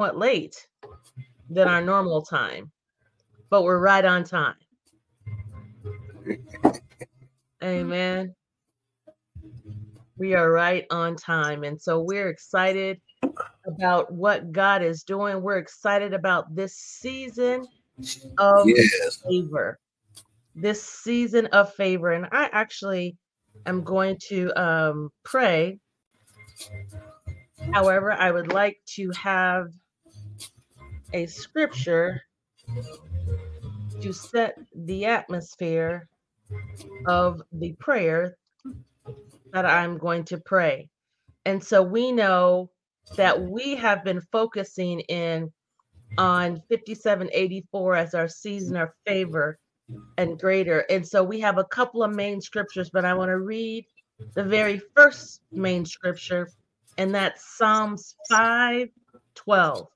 somewhat late than our normal time, but we're right on time. Amen. We are right on time. And so we're excited about what God is doing. We're excited about this season of yes. favor. This season of favor. And I actually am going to um, pray. However, I would like to have a scripture to set the atmosphere of the prayer that I'm going to pray. And so we know that we have been focusing in on 5784 as our season of favor and greater. And so we have a couple of main scriptures, but I want to read the very first main scripture, and that's Psalms 5 12.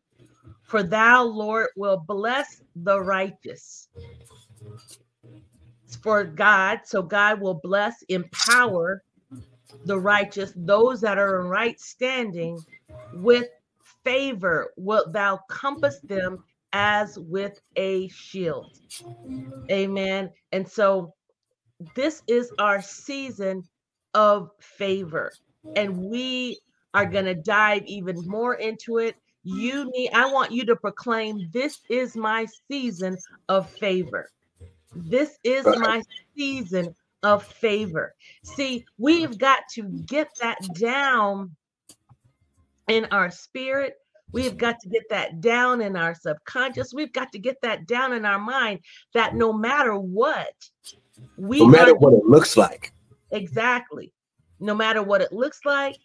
For thou, Lord, will bless the righteous. For God, so God will bless, empower the righteous, those that are in right standing with favor, wilt thou compass them as with a shield. Amen. And so this is our season of favor, and we are going to dive even more into it. Mm-hmm. You need, I want you to proclaim, This is my season of favor. This is my season of favor. See, we've got to get that down in our spirit. We've got to get that down in our subconscious. We've got to get that down in our mind that no matter what, we no matter are, what it looks like. Exactly. No matter what it looks like,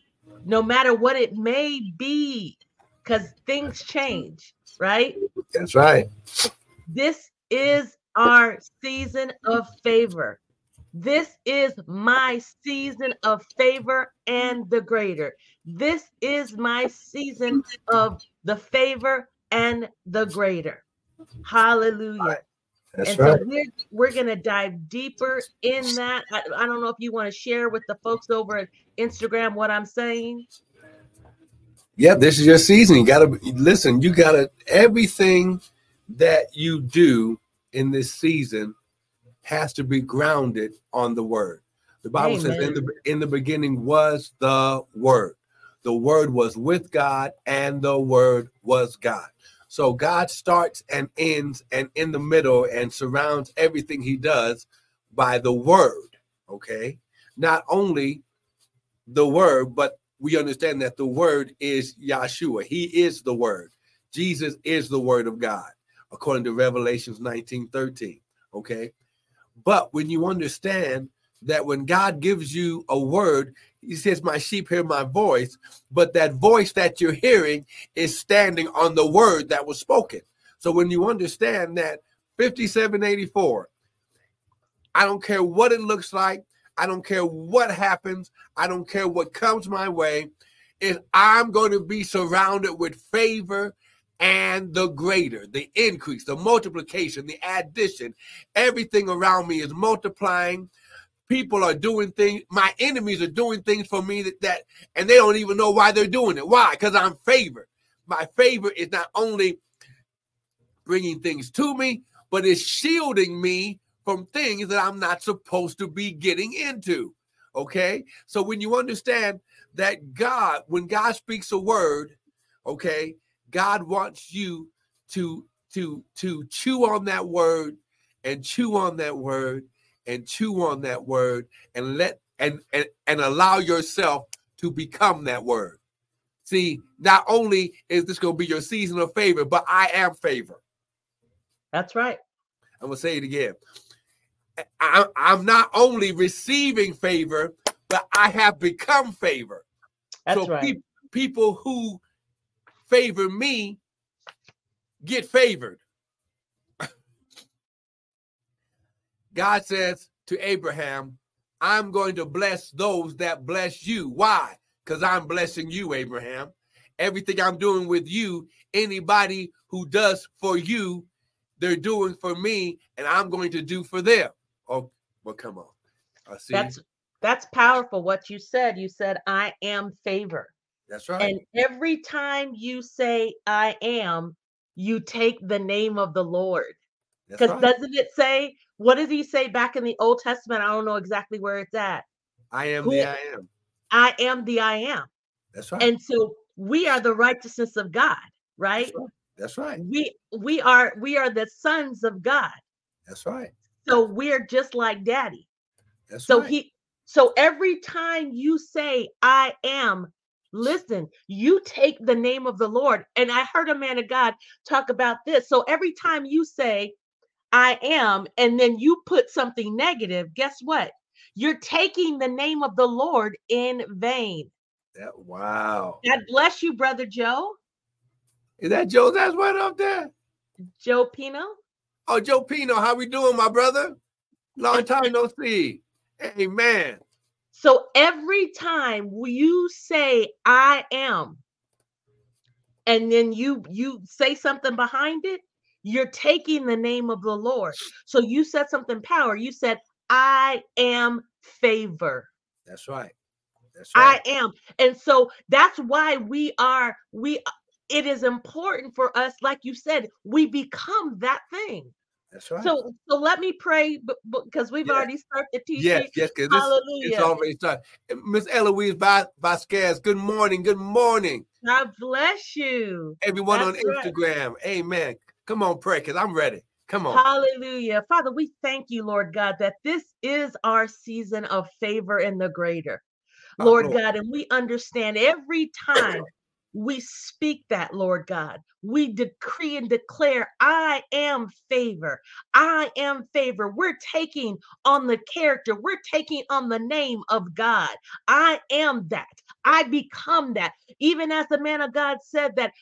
no matter what it may be, because things change, right? That's right. This is our season of favor. This is my season of favor and the greater. This is my season of the favor and the greater. Hallelujah. That's and right. so we're, we're going to dive deeper in that. I, I don't know if you want to share with the folks over at Instagram what I'm saying. Yeah, this is your season. You got to listen, you got to everything that you do in this season has to be grounded on the word. The Bible Amen. says in the in the beginning was the word. The word was with God and the word was God. So God starts and ends and in the middle and surrounds everything he does by the word, okay? Not only the word, but we understand that the word is Yeshua. He is the word. Jesus is the word of God, according to Revelations 19 13. Okay. But when you understand that when God gives you a word, he says, My sheep hear my voice, but that voice that you're hearing is standing on the word that was spoken. So when you understand that 5784, I don't care what it looks like, I don't care what happens, I don't care what comes my way, is I'm going to be surrounded with favor and the greater, the increase, the multiplication, the addition. Everything around me is multiplying. People are doing things. My enemies are doing things for me that, that and they don't even know why they're doing it. Why? Because I'm favored. My favor is not only bringing things to me, but it's shielding me from things that I'm not supposed to be getting into. Okay. So when you understand that God, when God speaks a word, okay, God wants you to to to chew on that word and chew on that word and chew on that word and let and and, and allow yourself to become that word. See, not only is this going to be your season of favor, but I am favor. That's right. I'm going to say it again. I, I'm not only receiving favor, but I have become favor. That's so right. Pe- people who favor me get favored. God says to Abraham, I'm going to bless those that bless you. Why? Because I'm blessing you, Abraham. Everything I'm doing with you, anybody who does for you, they're doing for me, and I'm going to do for them. Oh, well, come on. I see. That's that's powerful what you said. You said, I am favor. That's right. And every time you say, I am, you take the name of the Lord. Because right. doesn't it say, what does he say back in the Old Testament? I don't know exactly where it's at. I am Who, the I am. I am the I am. That's right. And so we are the righteousness of God, right? That's right. That's right. We we are we are the sons of God. That's right. So we're just like daddy. That's so right. he so every time you say I am, listen, you take the name of the Lord. And I heard a man of God talk about this. So every time you say I am and then you put something negative, guess what? You're taking the name of the Lord in vain. That wow. God bless you, brother Joe. Is that Joe's ass right up there? Joe Pino. Oh, Joe Pino, how we doing, my brother? Long time no see. Amen. So every time you say I am, and then you you say something behind it, you're taking the name of the Lord. So you said something power. You said, I am favor. That's right. That's right. I am. And so that's why we are, we it is important for us, like you said, we become that thing. That's right. So, so let me pray because we've already started the teaching. Yes, yes, because Hallelujah. it's already started. Eh, Miss Eloise Vasquez, good morning. Good morning. God bless you. Everyone That's on Instagram. Right. Amen. Come on, pray because I'm ready. Come on. Hallelujah. Father, we thank you, Lord God, that this is our season of favor in the greater. Lord, Lord God, and we understand every time we speak that, Lord God. We decree and declare, I am favor. I am favor. We're taking on the character, we're taking on the name of God. I am that. I become that. Even as the man of God said that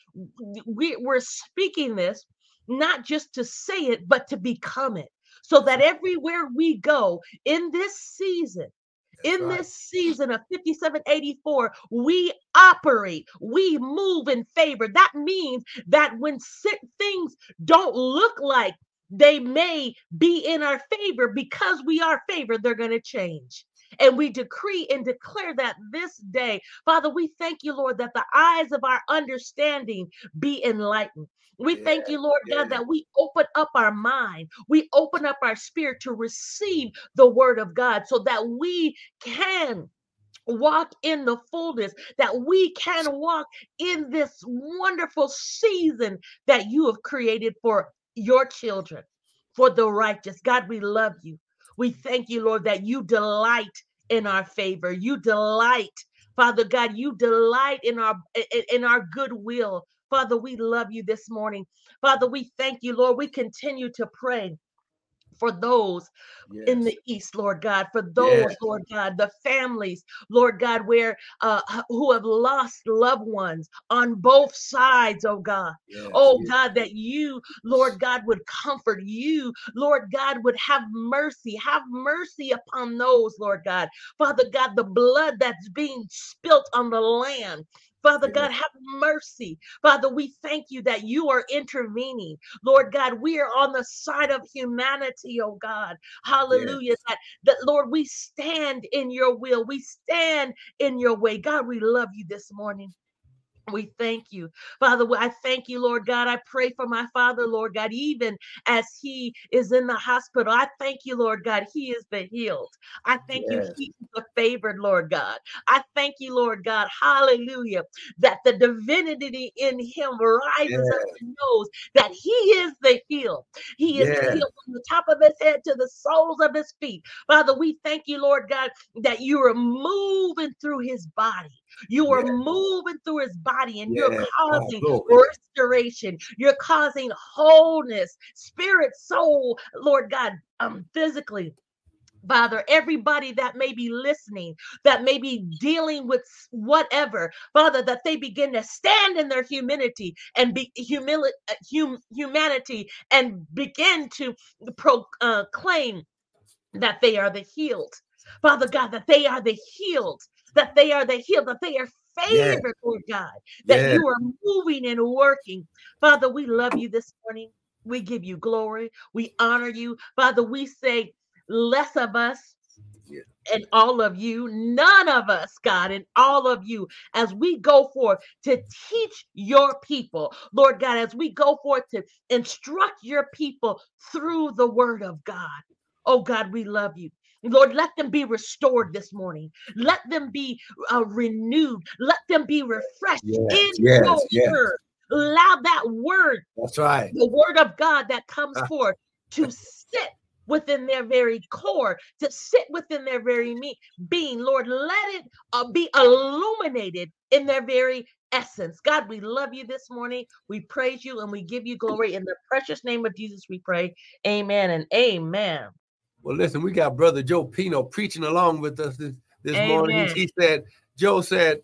we, we're speaking this not just to say it, but to become it. So that everywhere we go in this season, in right. this season of 5784, we operate, we move in favor. That means that when things don't look like they may be in our favor because we are favored, they're going to change. And we decree and declare that this day, Father, we thank you, Lord, that the eyes of our understanding be enlightened. We yeah, thank you, Lord yeah. God, that we open up our mind, we open up our spirit to receive the word of God so that we can walk in the fullness, that we can walk in this wonderful season that you have created for your children, for the righteous. God, we love you. We thank you, Lord, that you delight in our favor. You delight, Father God, you delight in our in our goodwill. Father, we love you this morning. Father, we thank you, Lord. We continue to pray for those yes. in the east lord god for those yes. lord god the families lord god where uh who have lost loved ones on both sides oh god yes. oh god that you lord god would comfort you lord god would have mercy have mercy upon those lord god father god the blood that's being spilt on the land Father God, have mercy. Father, we thank you that you are intervening. Lord God, we are on the side of humanity, oh God. Hallelujah. Yes. That, that, Lord, we stand in your will. We stand in your way. God, we love you this morning. We thank you. Father, I thank you, Lord God. I pray for my father, Lord God, even as he is in the hospital. I thank you, Lord God. He is the healed. I thank yes. you. He is the favored, Lord God. I thank you, Lord God. Hallelujah. That the divinity in him rises yes. up and knows that he is the healed. He is yes. healed from the top of his head to the soles of his feet. Father, we thank you, Lord God, that you are moving through his body. You are moving through his body and you're causing oh, restoration. You're causing wholeness, spirit, soul, Lord God, um, physically. Father, everybody that may be listening, that may be dealing with whatever, Father, that they begin to stand in their humanity and be humility, uh, hum, humanity, and begin to proclaim uh, that they are the healed. Father God, that they are the healed, that they are the healed, that they are favor, yes. Lord God, that yes. you are moving and working. Father, we love you this morning. We give you glory. We honor you. Father, we say less of us, yeah. and all of you, none of us, God, and all of you, as we go forth to teach your people, Lord God, as we go forth to instruct your people through the word of God. Oh God, we love you. Lord, let them be restored this morning. Let them be uh, renewed. Let them be refreshed yes, in yes, your yes. word. Allow that word. That's right. The word of God that comes uh, forth to sit within their very core, to sit within their very me- being. Lord, let it uh, be illuminated in their very essence. God, we love you this morning. We praise you and we give you glory. In the precious name of Jesus, we pray. Amen and amen. Well, listen, we got Brother Joe Pino preaching along with us this, this morning. He, he, said, Joe said,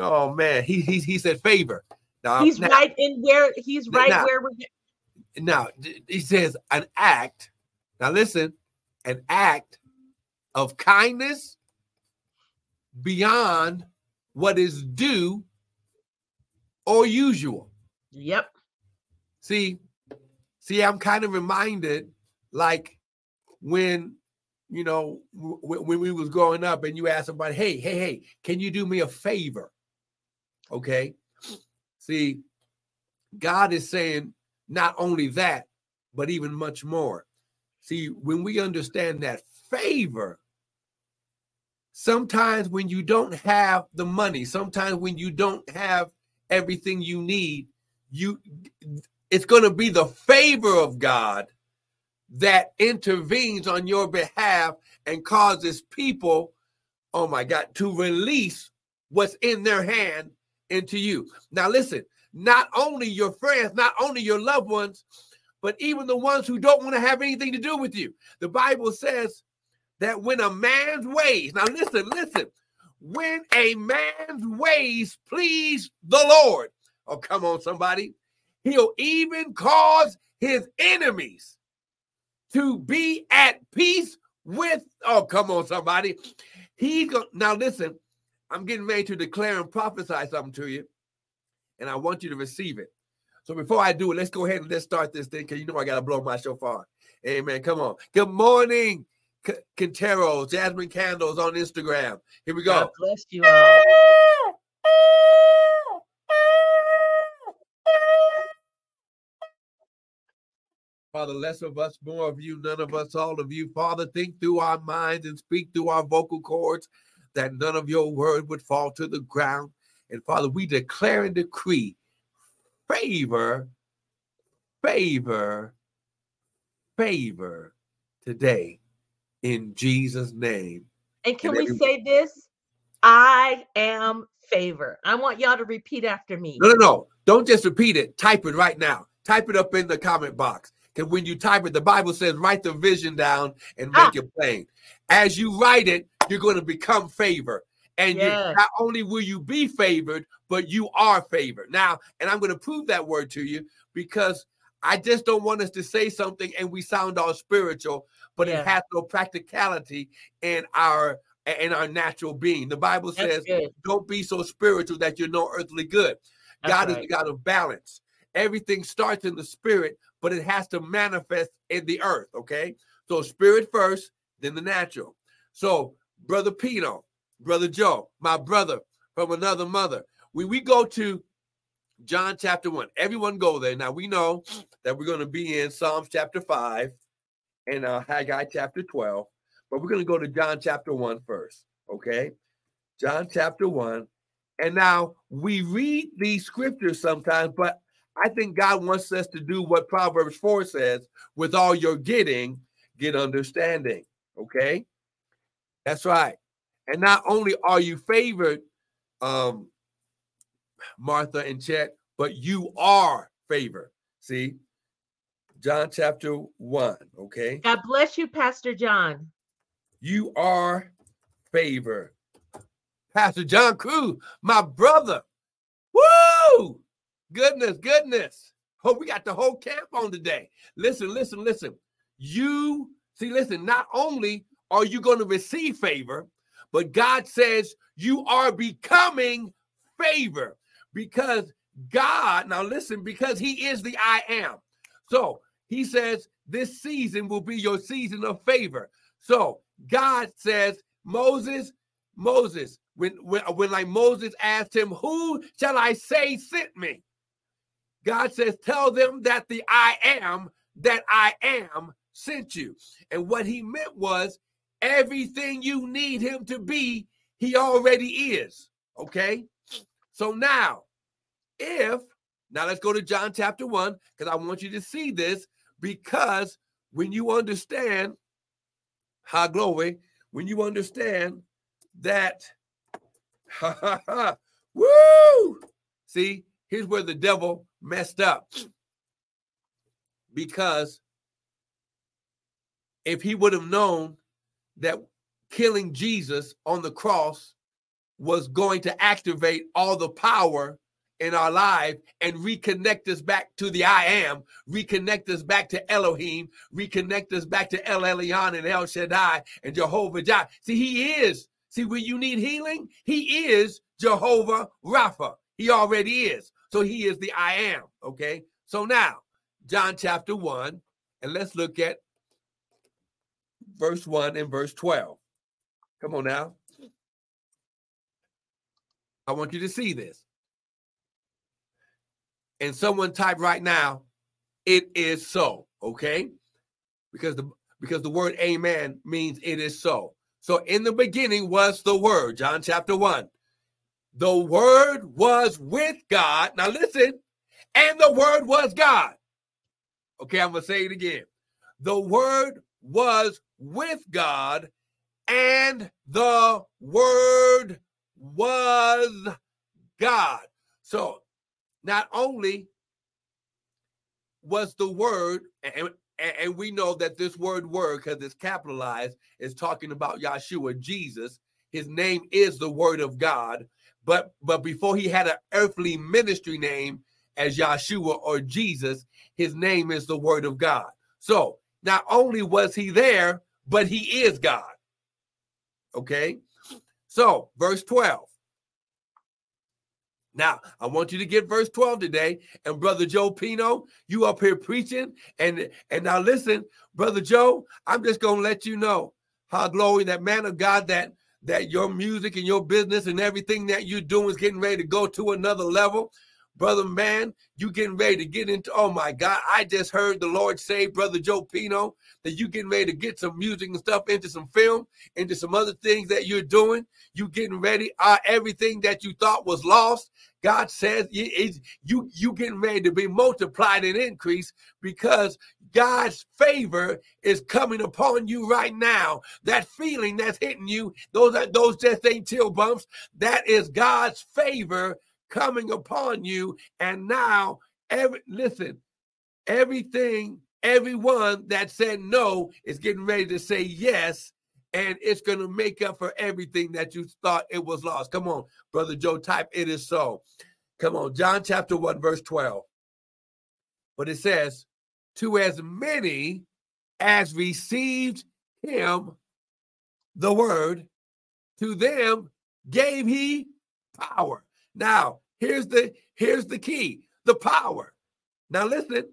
oh man, he he, he said favor. Now, he's now, right in where he's right now, where we're now he says an act. Now listen, an act of kindness beyond what is due or usual. Yep. See, see, I'm kind of reminded like when you know w- when we was growing up and you asked somebody hey hey hey can you do me a favor? Okay? See god is saying not only that but even much more. See when we understand that favor sometimes when you don't have the money sometimes when you don't have everything you need you it's going to be the favor of god that intervenes on your behalf and causes people, oh my God, to release what's in their hand into you. Now, listen, not only your friends, not only your loved ones, but even the ones who don't want to have anything to do with you. The Bible says that when a man's ways, now listen, listen, when a man's ways please the Lord, oh, come on, somebody, he'll even cause his enemies to be at peace with. Oh, come on, somebody. He's going now listen, I'm getting ready to declare and prophesy something to you, and I want you to receive it. So before I do it, let's go ahead and let's start this thing because you know I gotta blow my shofar. Amen. Come on. Good morning, Quinteros, Jasmine Candles on Instagram. Here we go. God bless you all. Father, less of us, more of you, none of us, all of you. Father, think through our minds and speak through our vocal cords that none of your word would fall to the ground. And Father, we declare and decree favor, favor, favor today in Jesus' name. And can and we say this? I am favor. I want y'all to repeat after me. No, no, no. Don't just repeat it. Type it right now. Type it up in the comment box. Because when you type it, the Bible says write the vision down and make ah. it plain. As you write it, you're going to become favored. And yes. you, not only will you be favored, but you are favored. Now, and I'm going to prove that word to you because I just don't want us to say something and we sound all spiritual, but yeah. it has no practicality in our in our natural being. The Bible says, "Don't be so spiritual that you're no earthly good." That's God right. is the God of balance. Everything starts in the spirit, but it has to manifest in the earth. Okay. So spirit first, then the natural. So, Brother Pino, Brother Joe, my brother from another mother, when we go to John chapter 1, everyone go there. Now we know that we're going to be in Psalms chapter 5 and uh, Haggai chapter 12, but we're going to go to John chapter 1 first. Okay. John chapter 1. And now we read these scriptures sometimes, but I think God wants us to do what Proverbs 4 says with all you're getting, get understanding. Okay? That's right. And not only are you favored, um, Martha and Chet, but you are favored. See, John chapter 1. Okay. God bless you, Pastor John. You are favored. Pastor John Cruz, my brother. Woo! Goodness, goodness. Oh, we got the whole camp on today. Listen, listen, listen. You see, listen, not only are you going to receive favor, but God says you are becoming favor because God, now listen, because He is the I am. So He says this season will be your season of favor. So God says, Moses, Moses, when, when, when like Moses asked him, Who shall I say sent me? God says, Tell them that the I am that I am sent you. And what he meant was everything you need him to be, he already is. Okay. So now, if now let's go to John chapter 1 because I want you to see this because when you understand high glory, when you understand that, ha, woo! See, here's where the devil messed up because if he would have known that killing Jesus on the cross was going to activate all the power in our life and reconnect us back to the I am, reconnect us back to Elohim, reconnect us back to El Elyon and El Shaddai and Jehovah Jireh. See, he is. See, when you need healing, he is Jehovah Rapha. He already is. So he is the I am. Okay. So now, John chapter 1, and let's look at verse 1 and verse 12. Come on now. I want you to see this. And someone type right now, it is so, okay? Because the because the word amen means it is so. So in the beginning was the word, John chapter 1. The word was with God. Now listen, and the word was God. Okay, I'm going to say it again. The word was with God, and the word was God. So not only was the word, and, and we know that this word word, because it's capitalized, is talking about Yeshua, Jesus. His name is the word of God. But but before he had an earthly ministry name as Yeshua or Jesus, his name is the word of God. So not only was he there, but he is God. Okay. So verse 12. Now, I want you to get verse 12 today. And brother Joe Pino, you up here preaching. And and now listen, brother Joe, I'm just gonna let you know how glory that man of God that that your music and your business and everything that you do is getting ready to go to another level. Brother man, you getting ready to get into, oh my God, I just heard the Lord say, Brother Joe Pino, that you getting ready to get some music and stuff into some film, into some other things that you're doing. You getting ready, uh, everything that you thought was lost. God says you, you, getting ready to be multiplied and increased because God's favor is coming upon you right now. That feeling that's hitting you, those are, those just ain't chill bumps. That is God's favor coming upon you. And now, every listen, everything, everyone that said no is getting ready to say yes. And it's going to make up for everything that you thought it was lost. Come on, Brother Joe, type it is so. Come on, John chapter 1, verse 12. But it says, To as many as received him, the word, to them gave he power. Now, here's the here's the key, the power. Now listen.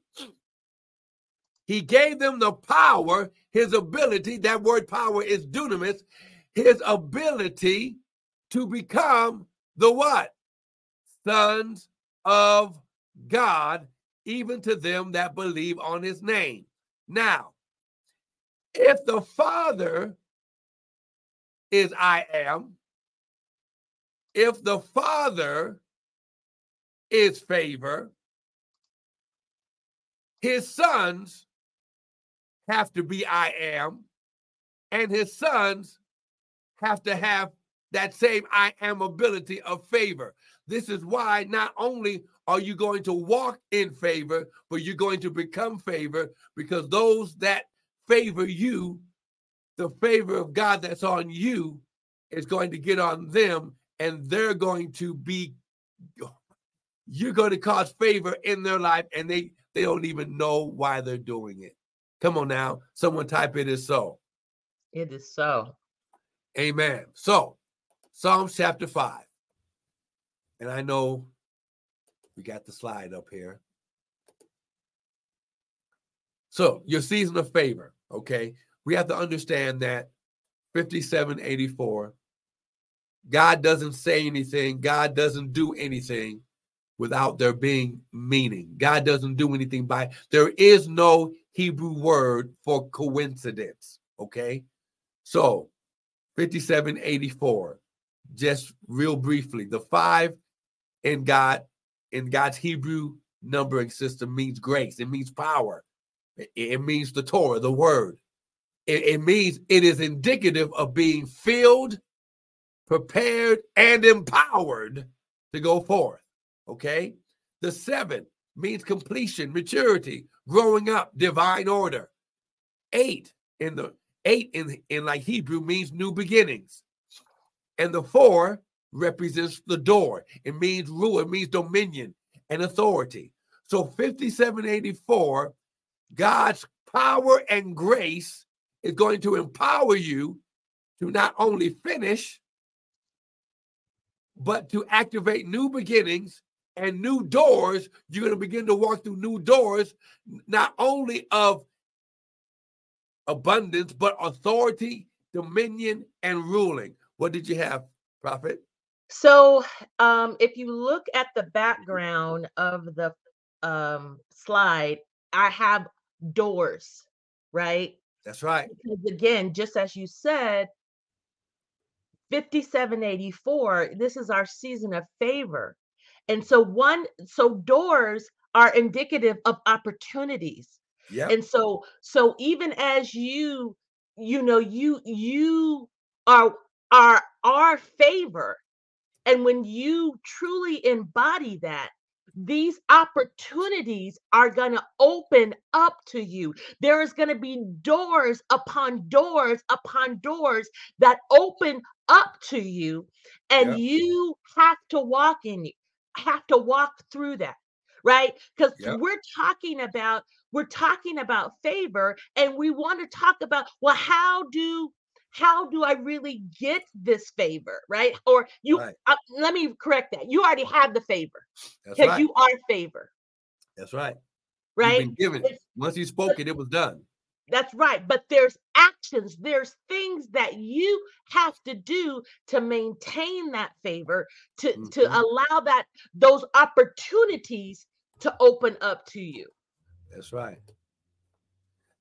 He gave them the power, his ability, that word power is dunamis, his ability to become the what? Sons of God, even to them that believe on his name. Now, if the Father is I am, if the Father is favor, his sons have to be I am, and his sons have to have that same I am ability of favor. This is why not only are you going to walk in favor, but you're going to become favor because those that favor you, the favor of God that's on you is going to get on them and they're going to be you're going to cause favor in their life and they they don't even know why they're doing it. Come on now someone type it is so. It is so. Amen. So psalms chapter 5 and i know we got the slide up here. So your season of favor okay? We have to understand that 5784, God doesn't say anything, God doesn't do anything without there being meaning. God doesn't do anything by there is no Hebrew word for coincidence. Okay. So 5784, just real briefly, the five in God, in God's Hebrew numbering system means grace, it means power, it, it means the Torah, the word. It, it means it is indicative of being filled, prepared, and empowered to go forth. Okay. The seven means completion, maturity, growing up, divine order. Eight in the eight in, in like Hebrew means new beginnings. And the four represents the door. It means rule, it means dominion and authority. So 5784, God's power and grace is going to empower you to not only finish, but to activate new beginnings and new doors. You're going to begin to walk through new doors, not only of abundance, but authority, dominion, and ruling. What did you have, Prophet? So, um, if you look at the background of the um, slide, I have doors, right? That's right. Because again, just as you said, 5784, this is our season of favor. And so one so doors are indicative of opportunities. Yeah. And so so even as you you know you you are are our favor and when you truly embody that these opportunities are going to open up to you. There is going to be doors upon doors upon doors that open up to you, and yep. you have to walk in have to walk through that, right? Because yep. we're talking about we're talking about favor, and we want to talk about well, how do how do I really get this favor, right? Or you, right. uh, let me correct that. You already have the favor because right. you are favor. That's right. Right. You've been given it. Once you spoke it, it was done. That's right. But there's actions, there's things that you have to do to maintain that favor, to, mm-hmm. to allow that those opportunities to open up to you. That's right.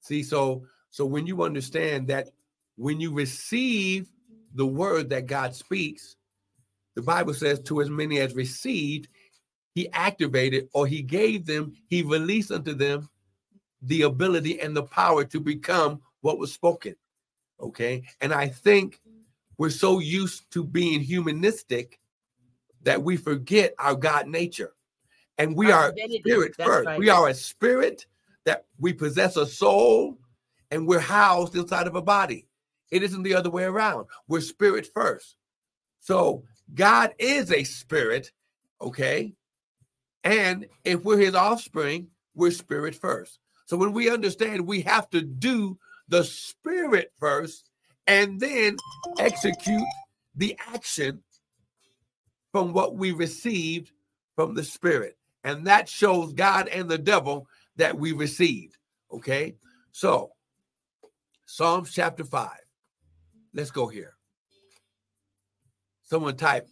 See, so so when you understand that when you receive the word that God speaks, the Bible says, to as many as received, he activated or he gave them, he released unto them the ability and the power to become what was spoken. Okay. And I think we're so used to being humanistic that we forget our God nature. And we our are spirit first. Right. We are a spirit that we possess a soul and we're housed inside of a body. It isn't the other way around. We're spirit first. So God is a spirit, okay? And if we're his offspring, we're spirit first. So when we understand we have to do the spirit first and then execute the action from what we received from the spirit. And that shows God and the devil that we received. Okay. So Psalms chapter 5. Let's go here. Someone type,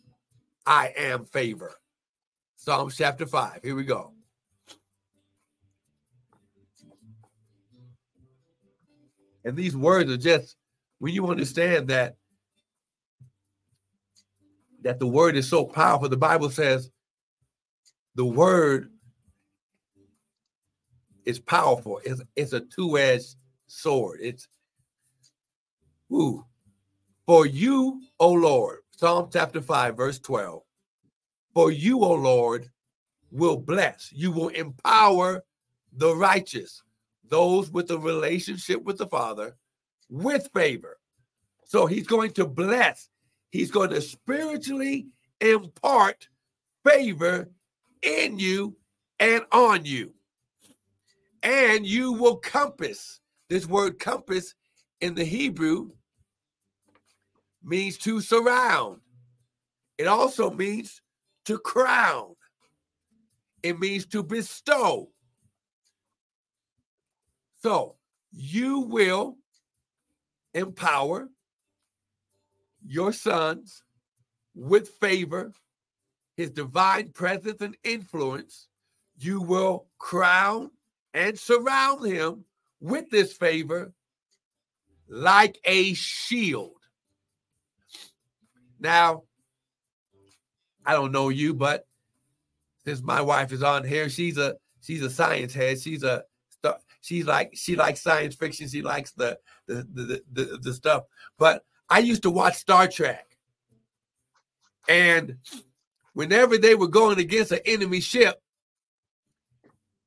I am favor. Psalms chapter 5. Here we go. And these words are just when you understand that that the word is so powerful. The Bible says the word is powerful. It's, it's a two-edged sword. It's ooh, for you, O Lord, Psalm chapter 5, verse 12. For you, O Lord, will bless, you will empower the righteous, those with a relationship with the Father, with favor. So he's going to bless, he's going to spiritually impart favor in you and on you. And you will compass. This word compass in the Hebrew means to surround. It also means to crown. It means to bestow. So you will empower, your sons with favor, his divine presence and influence, you will crown and surround him with this favor like a shield. Now, I don't know you, but since my wife is on here, she's a she's a science head. She's a she's like she likes science fiction. She likes the the the the, the stuff. But I used to watch Star Trek, and whenever they were going against an enemy ship,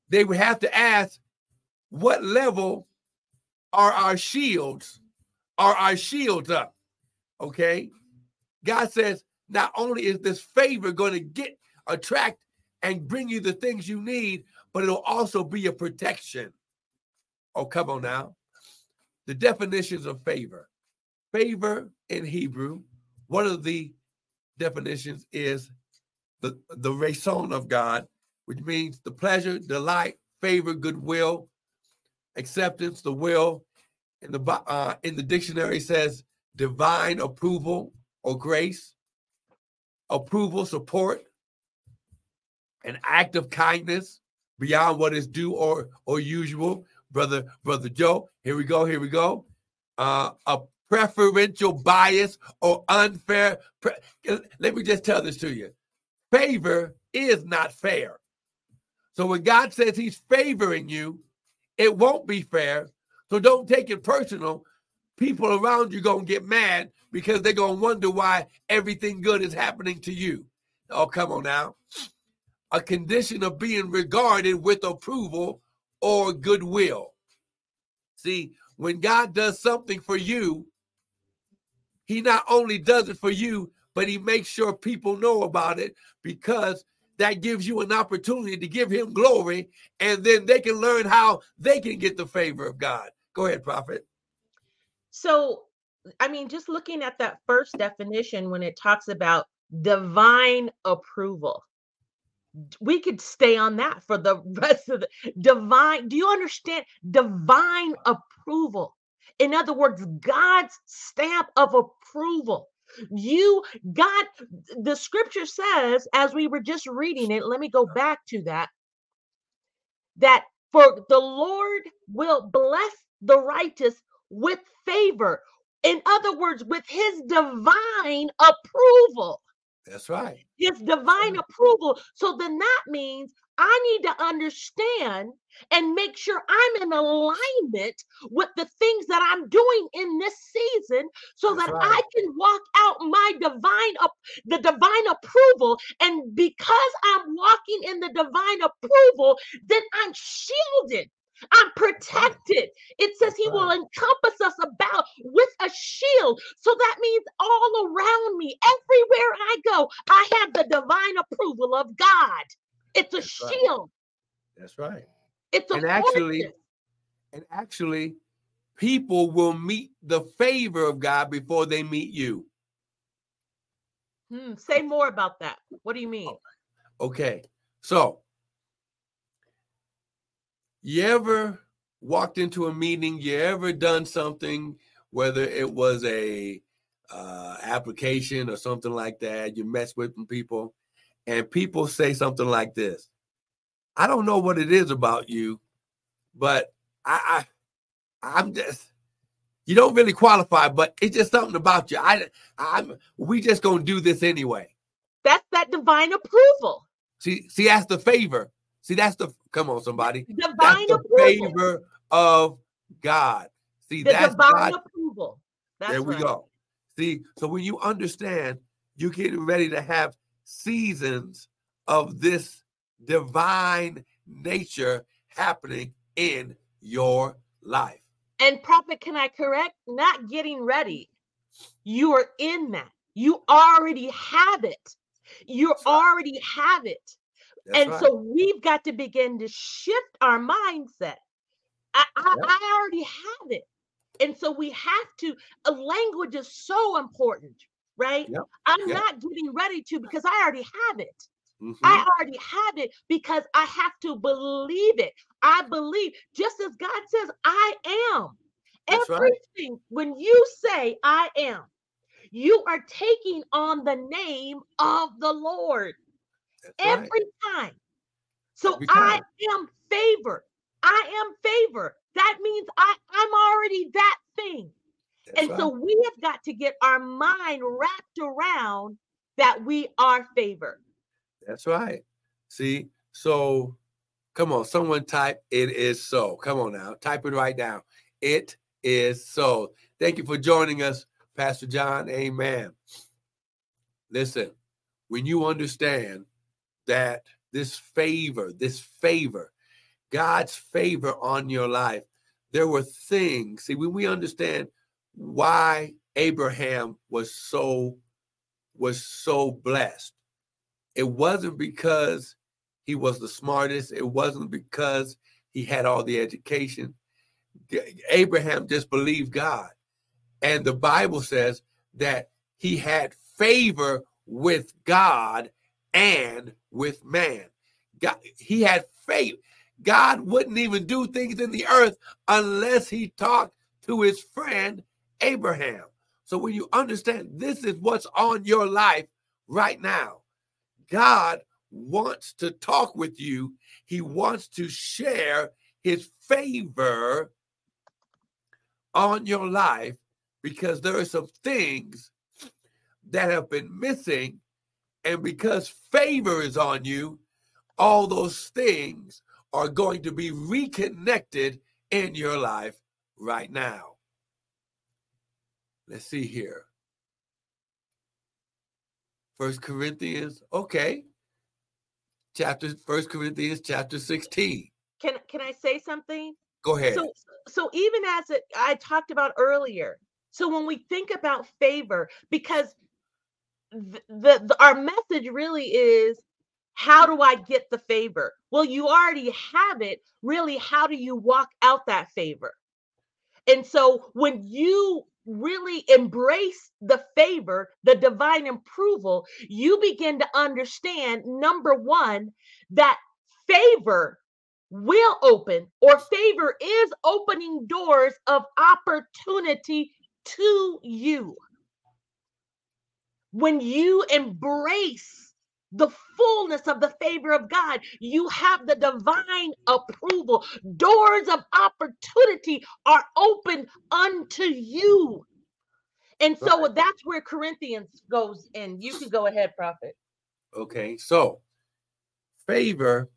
they would have to ask, "What level are our shields? Are our shields up?" Okay, God says, not only is this favor going to get attract and bring you the things you need, but it'll also be a protection. Oh, come on now. The definitions of favor. Favor in Hebrew, one of the definitions is the, the ratzon of God, which means the pleasure, delight, favor, goodwill, acceptance, the will. In the uh, in the dictionary says divine approval or grace, approval, support, an act of kindness beyond what is due or or usual. Brother, brother Joe, here we go, here we go. Uh, a preferential bias or unfair. Pre- Let me just tell this to you. Favor is not fair. So when God says he's favoring you, it won't be fair. So don't take it personal. People around you to get mad because they're to wonder why everything good is happening to you. Oh, come on now. A condition of being regarded with approval or goodwill. See, when God does something for you, he not only does it for you, but he makes sure people know about it because that gives you an opportunity to give him glory and then they can learn how they can get the favor of God. Go ahead, prophet. So I mean, just looking at that first definition when it talks about divine approval, we could stay on that for the rest of the divine. Do you understand? Divine approval. In other words, God's stamp of approval. You, God, the scripture says, as we were just reading it, let me go back to that, that for the Lord will bless the righteous with favor in other words, with his divine approval. That's right. His divine approval. So then that means I need to understand and make sure I'm in alignment with the things that I'm doing in this season so That's that right. I can walk out my divine up the divine approval and because I'm walking in the divine approval then I'm shielded I'm protected. It says he will encompass us about with a shield. So that means all around me, everywhere I go, I have the divine approval of God. It's a That's shield. Right. That's right. It's a and actually, and actually, people will meet the favor of God before they meet you. Hmm, say more about that. What do you mean? Okay. So you ever walked into a meeting? You ever done something, whether it was a uh, application or something like that? You mess with people, and people say something like this: "I don't know what it is about you, but I, I I'm just." You don't really qualify, but it's just something about you. I, I'm. We just gonna do this anyway. That's that divine approval. See, see, that's the favor. See, that's the come on, somebody. Divine that's the approval. favor of God. See, the that's divine God. approval. That's there we right. go. See, so when you understand, you're getting ready to have seasons of this divine nature happening in your life. And prophet, can I correct? Not getting ready. You are in that. You already have it. You already have it. That's and right. so we've got to begin to shift our mindset. I, I. I, already have it. And so we have to, a language is so important, right? Yep. I'm yep. not getting ready to because I already have it. Mm-hmm. I already have it because I have to believe it. I believe, just as God says, I am. That's Everything, right. when you say I am, you are taking on the name of the Lord That's every right. time. So Every I am favored. I am favored. That means I, I'm already that thing. That's and right. so we have got to get our mind wrapped around that we are favored. That's right. See, so come on, someone type it is so. Come on now, type it right now. It is so. Thank you for joining us, Pastor John. Amen. Listen, when you understand that this favor, this favor, God's favor on your life, there were things. See, when we understand why Abraham was so was so blessed, it wasn't because he was the smartest. It wasn't because he had all the education. Abraham just believed God. And the Bible says that he had favor with God and with man. God, he had faith. God wouldn't even do things in the earth unless he talked to his friend Abraham. So when you understand this is what's on your life right now, God wants to talk with you. He wants to share his favor on your life because there are some things that have been missing. And because favor is on you, all those things are going to be reconnected in your life right now. Let's see here. First Corinthians, okay. Chapter First Corinthians chapter 16. Can can I say something? Go ahead. So so even as it, I talked about earlier, so when we think about favor, because the, the, our message really is how do I get the favor? Well, you already have it. Really, how do you walk out that favor? And so when you really embrace the favor, the divine approval, you begin to understand number one, that favor will open or favor is opening doors of opportunity to you. When you embrace the fullness of the favor of God, you have the divine approval. Doors of opportunity are open unto you. And so Right. that's where Corinthians goes in. You can go ahead, prophet. Okay, so favor,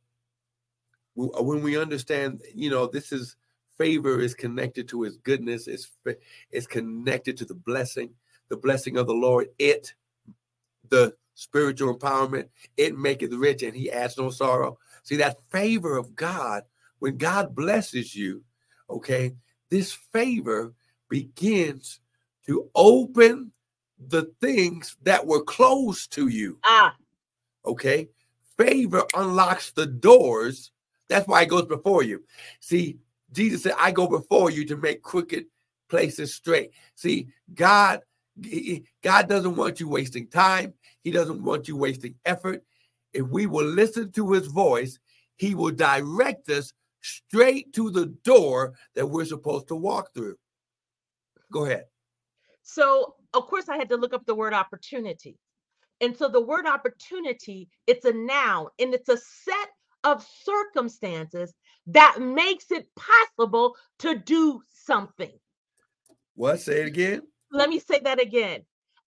w- uh, when we understand, you know, this is favor is connected to his goodness, it's, fa- it's connected to the blessing, the blessing of the Lord. It, the spiritual empowerment, it maketh rich and he adds no sorrow. See, that favor of God, when God blesses you, okay, this favor begins to open the things that were closed to you. Ah, okay? Favor unlocks the doors. That's why it goes before you. See jesus said i go before you to make crooked places straight. See god god doesn't want you wasting time. He doesn't want you wasting effort. If we will listen to his voice he will direct us straight to the door that we're supposed to walk through. Go ahead. So of course I had to look up the word opportunity. And so the word opportunity, it's a noun and it's a set of circumstances that makes it possible to do something. what? Say it again Let me say that again.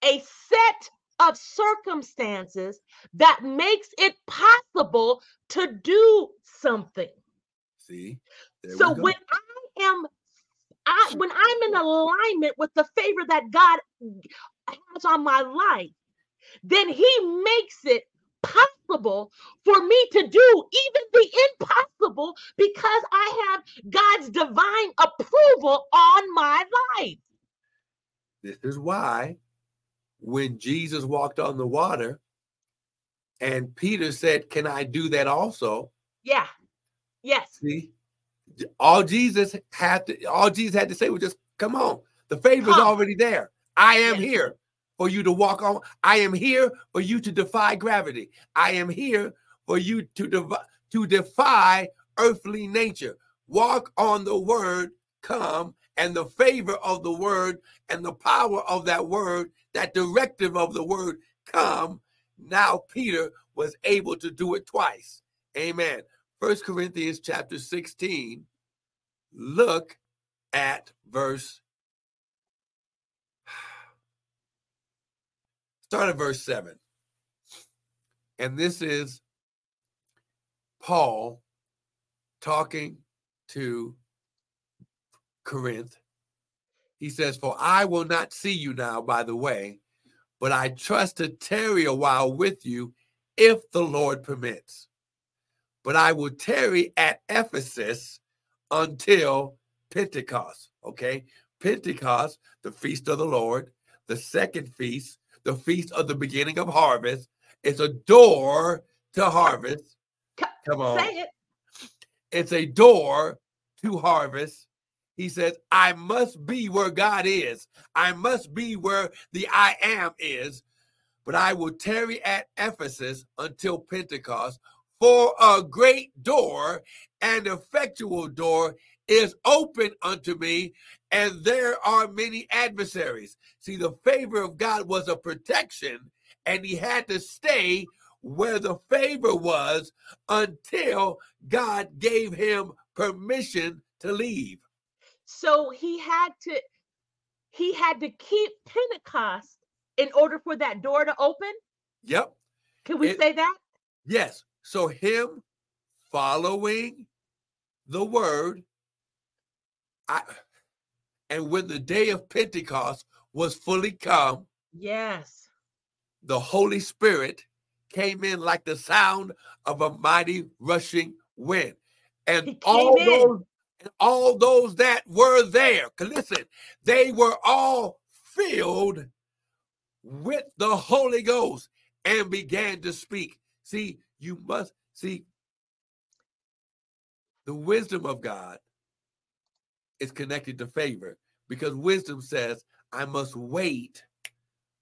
A set of circumstances that makes it possible to do something. see so when I am I when I'm in alignment with the favor that God has on my life, then he makes it possible for me to do even the impossible because I have God's divine approval on my life. This is why when Jesus walked on the water and Peter said, Can I do that also? Yeah. Yes. See, all Jesus had to all Jesus had to say was just come on. The favor's Come. already there. I am Yes. here for you to walk on. I am here for you to defy gravity. I am here for you to devi- to defy earthly nature. Walk on the word, come and the favor of the word and the power of that word, that directive of the word come, now Peter was able to do it twice. Amen. First Corinthians chapter 16. Look at verse. Start at verse 7. And this is Paul talking to Corinth. He says, For I will not see you now by the way, but I trust to tarry a while with you if the Lord permits. But I will tarry at Ephesus until Pentecost. Okay. Pentecost, the feast of the Lord, the second feast, the feast of the beginning of harvest, is a door to harvest. Come on. Say it. It's a door to harvest. He says, I must be where God is. I must be where the I am is. But I will tarry at Ephesus until Pentecost, for a great door and effectual door is open unto me, and there are many adversaries. See, the favor of God was a protection, and he had to stay where the favor was until God gave him permission to leave. So he had to he had to keep Pentecost in order for that door to open? Yep. Can we it, say that? Yes. So him following the word I and when the day of Pentecost was fully come, yes. The Holy Spirit came in like the sound of a mighty rushing wind. And all in. those and all those that were there, listen, they were all filled with the Holy Ghost and began to speak. See, you must see the wisdom of God is connected to favor because wisdom says, I must wait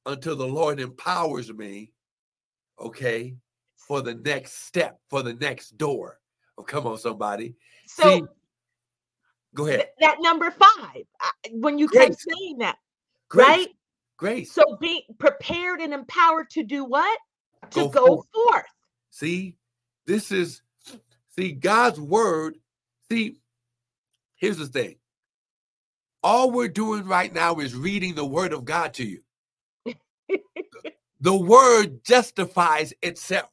until the Lord empowers me okay, for the next step, for the next door. Oh, come on, somebody. So, See, go ahead. Th- that number five, uh, when you kept saying that, Grace. right? Grace. So be prepared and empowered to do what? To go, go forth. forth. See, this is, see, God's word. See, here's the thing. All we're doing right now is reading the word of God to you. the word justifies itself.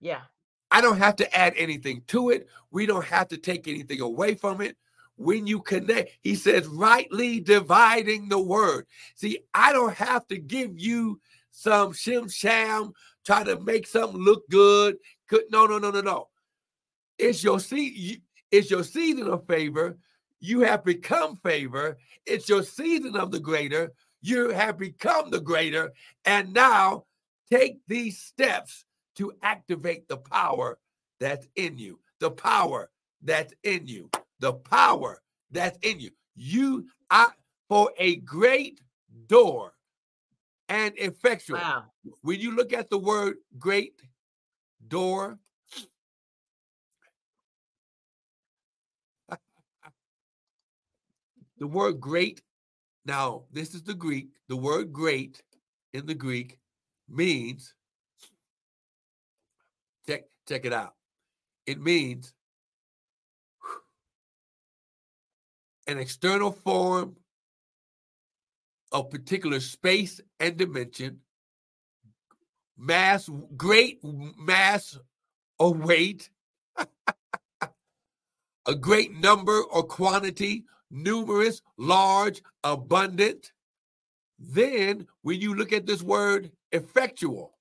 Yeah. I don't have to add anything to it. We don't have to take anything away from it. When you connect, he says, rightly dividing the word. See, I don't have to give you some shim sham, try to make something look good. No, no, no, no, no. It's your seed. It's your season of favor. You have become favor. It's your season of the greater you have become the greater. And now take these steps to activate the power that's in you. The power that's in you. The power that's in you. You are for a great door and effectual. Wow. When you look at the word great door, the word great now, this is the Greek. The word great in the Greek means, check, check it out. It means an external form of particular space and dimension, mass, great mass or weight, a great number or quantity numerous, large, abundant. Then, when you look at this word effectual,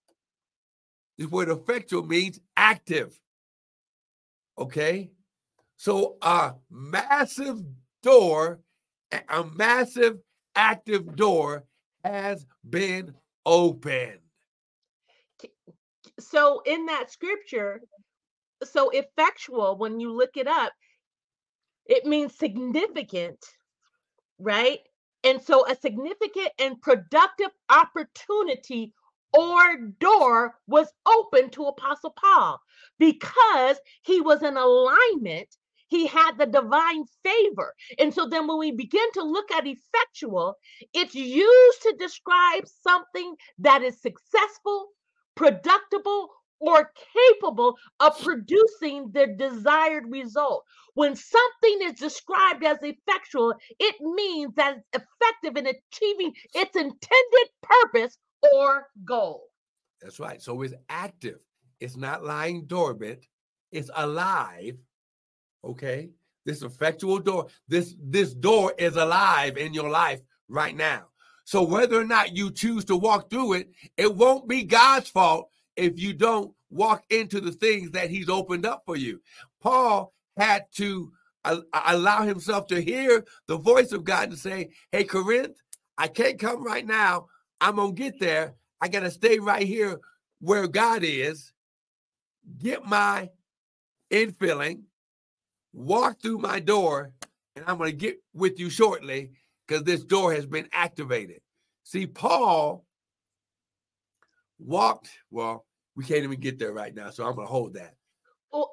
this word effectual means active. Okay? So, a massive door, a massive active door has been opened. So, in that scripture, so effectual, when you look it up, it means significant, right? And so a significant and productive opportunity or door was open to Apostle Paul because he was in alignment. He had the divine favor. And so then when we begin to look at effectual, it's used to describe something that is successful, productive, or capable of producing the desired result. When something is described as effectual, it means that it's effective in achieving its intended purpose or goal. That's right. So it's active. It's not lying dormant. It's alive. Okay. This effectual door, this this door is alive in your life right now. So whether or not you choose to walk through it, it won't be God's fault if you don't walk into the things that he's opened up for you. Paul had to uh, uh, allow himself to hear the voice of God and say, Hey, Corinth, I can't come right now. I'm going to get there. I got to stay right here where God is, get my infilling, walk through my door, and I'm going to get with you shortly because this door has been activated. See, Paul walked, well, we can't even get there right now, so I'm going to hold that. Well,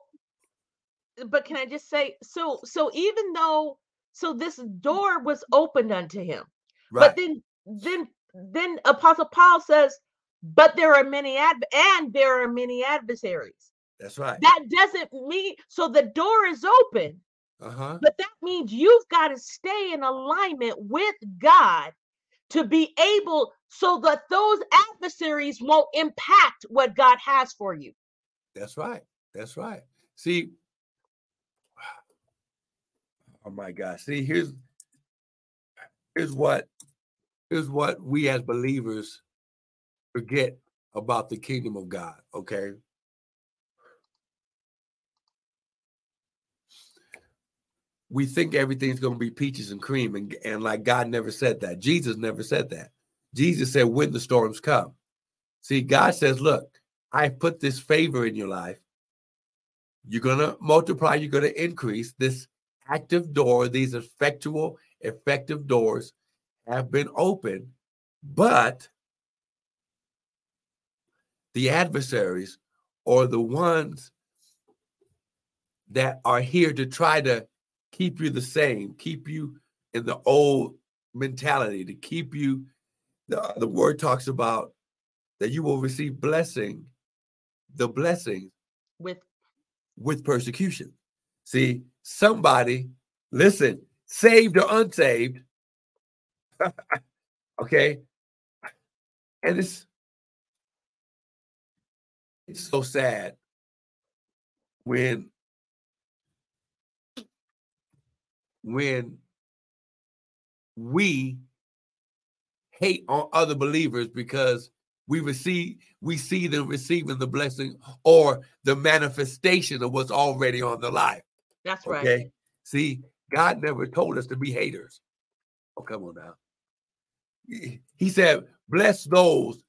but can I just say, so, so even though, so this door was opened unto him, right. but then, then then Apostle Paul says, but there are many ad and there are many adversaries. That's right. That doesn't mean so the door is open. Uh-huh. But that means you've got to stay in alignment with God to be able so that those adversaries won't impact what God has for you. That's right. That's right. See, oh my God. See, here's here's what here's what we as believers forget about the kingdom of God, okay? We think everything's going to be peaches and cream, and, and like God never said that. Jesus never said that. Jesus said, when the storms come. See, God says, look, I put this favor in your life. You're going to multiply, you're going to increase this active door, these effectual, effective doors have been opened, but the adversaries or the ones that are here to try to keep you the same, keep you in the old mentality, to keep you. The, the word talks about that you will receive blessing, the blessings with with persecution. See, somebody, listen, saved or unsaved, okay. And it's it's so sad when when we hate on other believers because we receive we see them receiving the blessing or the manifestation of what's already on the life. That's right. Okay. See, God never told us to be haters. Oh, come on now he said, bless those,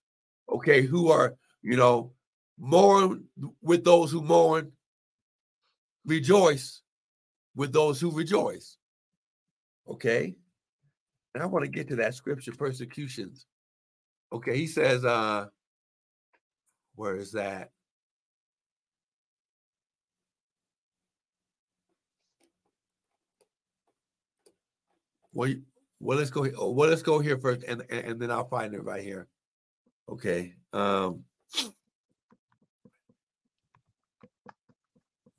okay, who are, you know, mourn with those who mourn, rejoice with those who rejoice. Okay. And I want to get to that scripture, persecutions. Okay, he says, uh, where is that? Well, well, let's go. Oh, well, let's go here first, and, and and then I'll find it right here. Okay. Um.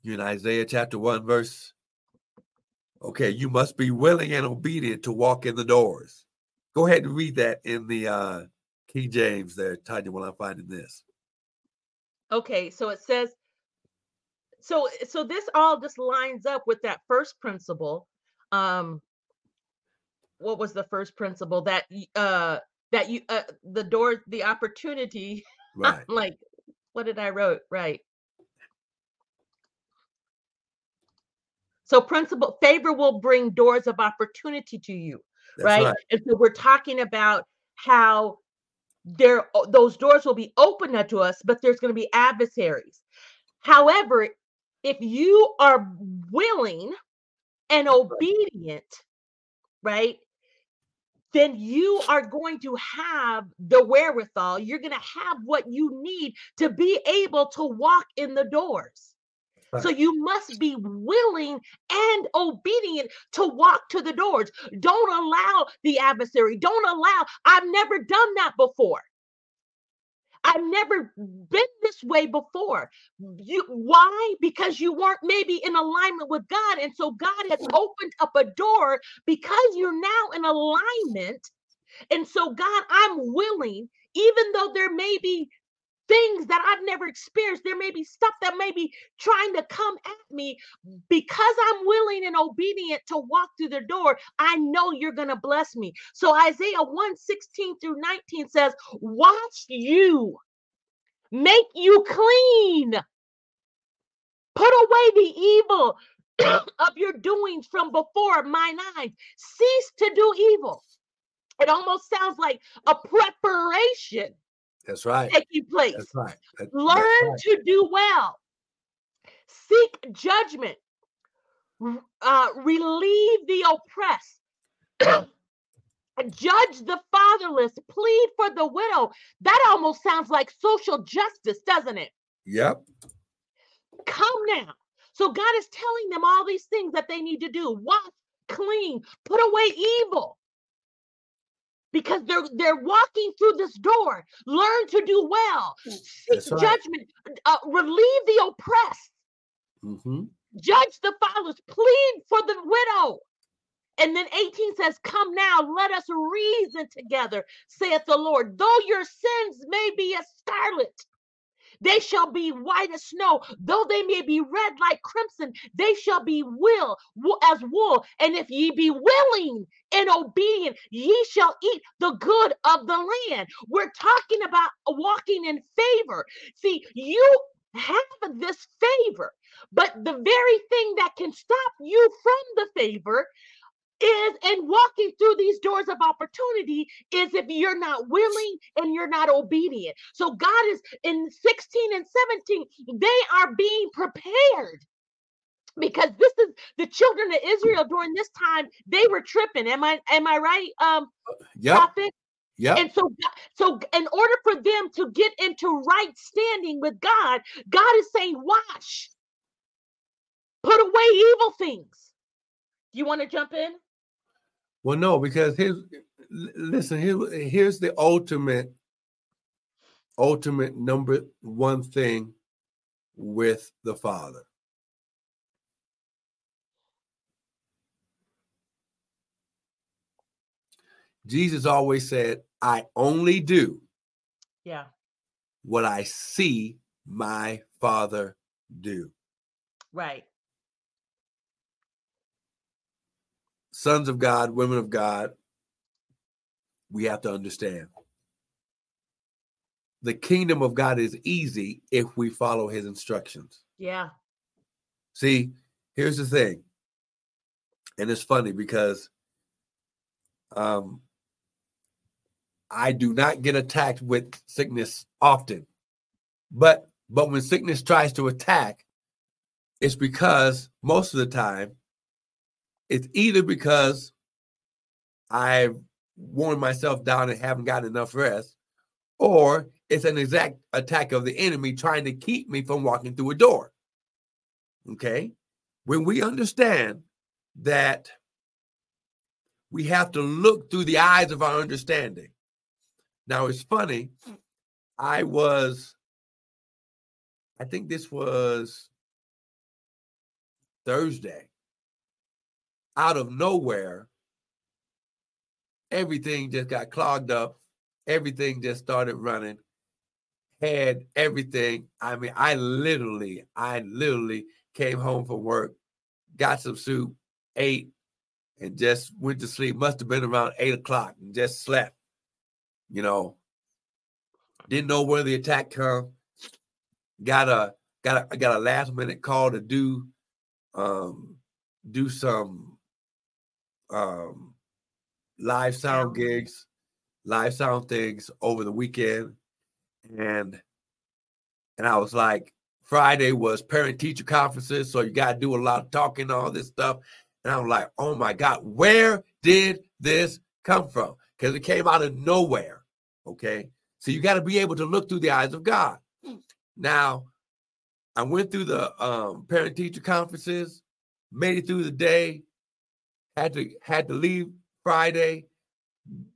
You in Isaiah chapter one, verse. Okay, you must be willing and obedient to walk in the doors. Go ahead and read that in the uh King James there, Tanya, while I'm finding this. Okay, so it says, so so this all just lines up with that first principle. Um, what was the first principle that uh that you uh the door the opportunity right like what did i wrote right so principle favor will bring doors of opportunity to you right? right? and so we're talking about how there those doors will be open to us but there's going to be adversaries however if you are willing and obedient right then you are going to have the wherewithal. You're going to have what you need to be able to walk in the doors. Right. So you must be willing and obedient to walk to the doors. Don't allow the adversary, don't allow. I've never done that before. I've never been this way before. You why? Because you weren't maybe in alignment with God. And so God has opened up a door because you're now in alignment. And so, God, I'm willing, even though there may be things that I've never experienced. There may be stuff that may be trying to come at me because I'm willing and obedient to walk through the door. I know you're going to bless me. So Isaiah 1 16 through 19 says, Watch you, make you clean, put away the evil. of your doings from before mine eyes. Cease to do evil. It almost sounds like a preparation that's right. Taking place. That's right. That, Learn that's right. to do well. Seek judgment. Uh, relieve the oppressed. Judge the fatherless. Plead for the widow. That almost sounds like social justice, doesn't it? Yep. Come now. So God is telling them all these things that they need to do. Wash, clean, put away evil because they're they're walking through this door. Learn to do well. Seek right. judgment. Uh, relieve the oppressed. Mm-hmm. Judge the fathers. Plead for the widow. And then 18 says, Come now, let us reason together, saith the Lord. Though your sins may be as scarlet, they shall be white as snow. Though they may be red like crimson, they shall be will as wool. And if ye be willing and obedient, ye shall eat the good of the land. We're talking about walking in favor. See, you have this favor, but the very thing that can stop you from the favor is and walking through these doors of opportunity is if you're not willing and you're not obedient. So God is in 16 and 17, they are being prepared because this is the children of Israel during this time they were tripping. Am I am I right? Um yeah. Prophet? Yeah. And so so in order for them to get into right standing with God, God is saying, wash, put away evil things. Do you want to jump in? Well, no, because here's listen, here, here's the ultimate, ultimate number one thing with the Father. Jesus always said, I only do yeah what I see my father do. Right. Sons of God, women of God, we have to understand. The kingdom of God is easy if we follow his instructions. Yeah. See, here's the thing. And it's funny because um I do not get attacked with sickness often. But but when sickness tries to attack, it's because most of the time it's either because I've worn myself down and haven't gotten enough rest, or it's an exact attack of the enemy trying to keep me from walking through a door. Okay? When we understand that we have to look through the eyes of our understanding. Now, it's funny. I was, I think this was Thursday out of nowhere, everything just got clogged up. Everything just started running. Had everything. I mean, I literally, I literally came home from work, got some soup, ate, and just went to sleep. Must have been around eight o'clock and just slept. You know, didn't know where the attack come. Got a got a got a last minute call to do um do some um, live sound gigs, live sound things over the weekend, and and I was like, Friday was parent teacher conferences, so you got to do a lot of talking, all this stuff, and I'm like, oh my god, where did this come from? Because it came out of nowhere. Okay, so you got to be able to look through the eyes of God. Now, I went through the um, parent teacher conferences, made it through the day, had to had to leave Friday,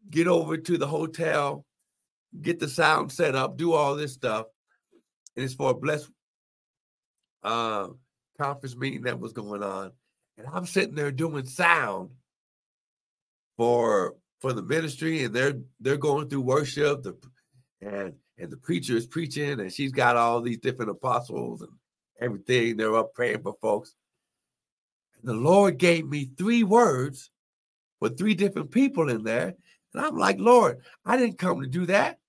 get over to the hotel, get the sound set up, do all this stuff. And it's for a blessed uh, conference meeting that was going on. And I'm sitting there doing sound for for the ministry, and they're they're going through worship, the and and the preacher is preaching, and she's got all these different apostles and everything. They're up praying for folks. The Lord gave me three words for three different people in there. And I'm like, Lord, I didn't come to do that.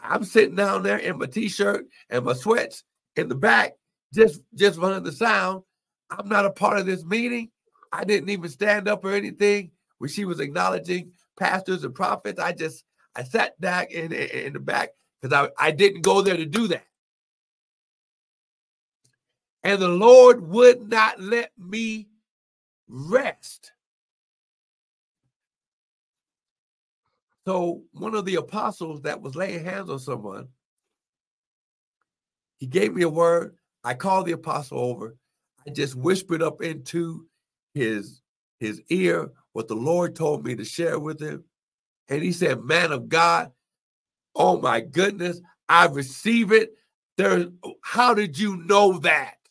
I'm sitting down there in my t-shirt and my sweats in the back, just just running the sound. I'm not a part of this meeting. I didn't even stand up or anything when she was acknowledging pastors and prophets. I just I sat back in in the back because I, I didn't go there to do that. And the Lord would not let me rest. So one of the apostles that was laying hands on someone, he gave me a word. I called the apostle over. I just whispered up into his his ear what the Lord told me to share with him. And he said, Man of God, oh my goodness, I receive it. There, how did you know that?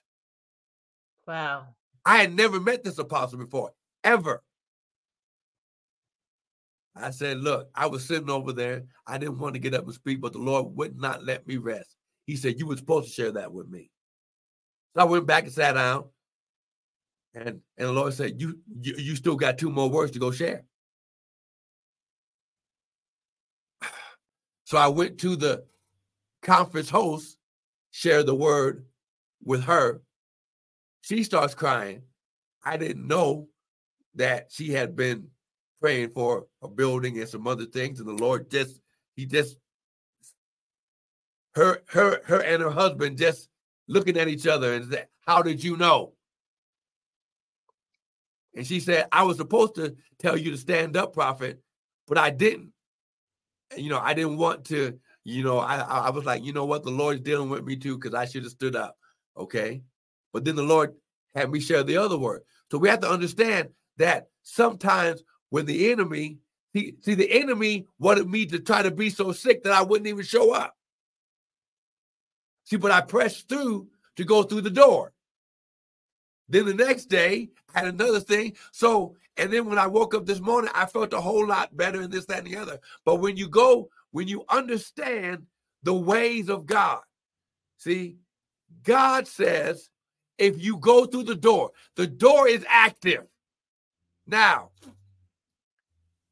Wow. I had never met this apostle before, ever. I said, Look, I was sitting over there. I didn't want to get up and speak, but the Lord would not let me rest. He said, You were supposed to share that with me. So I went back and sat down. And, and the Lord said, you, you you still got two more words to go share. So I went to the conference host, shared the word with her. She starts crying. I didn't know that she had been praying for a building and some other things, and the Lord just he just her her her and her husband just looking at each other and said, "How did you know?" And she said, "I was supposed to tell you to stand up, prophet, but I didn't. You know, I didn't want to. You know, I I was like, you know what, the Lord's dealing with me too because I should have stood up. Okay, but then the Lord had me share the other word. So we have to understand that sometimes when the enemy see, see the enemy wanted me to try to be so sick that I wouldn't even show up. See, but I pressed through to go through the door. Then the next day, I had another thing. So, and then when I woke up this morning, I felt a whole lot better and this, that, and the other. But when you go, when you understand the ways of God, see, God says, if you go through the door, the door is active. Now,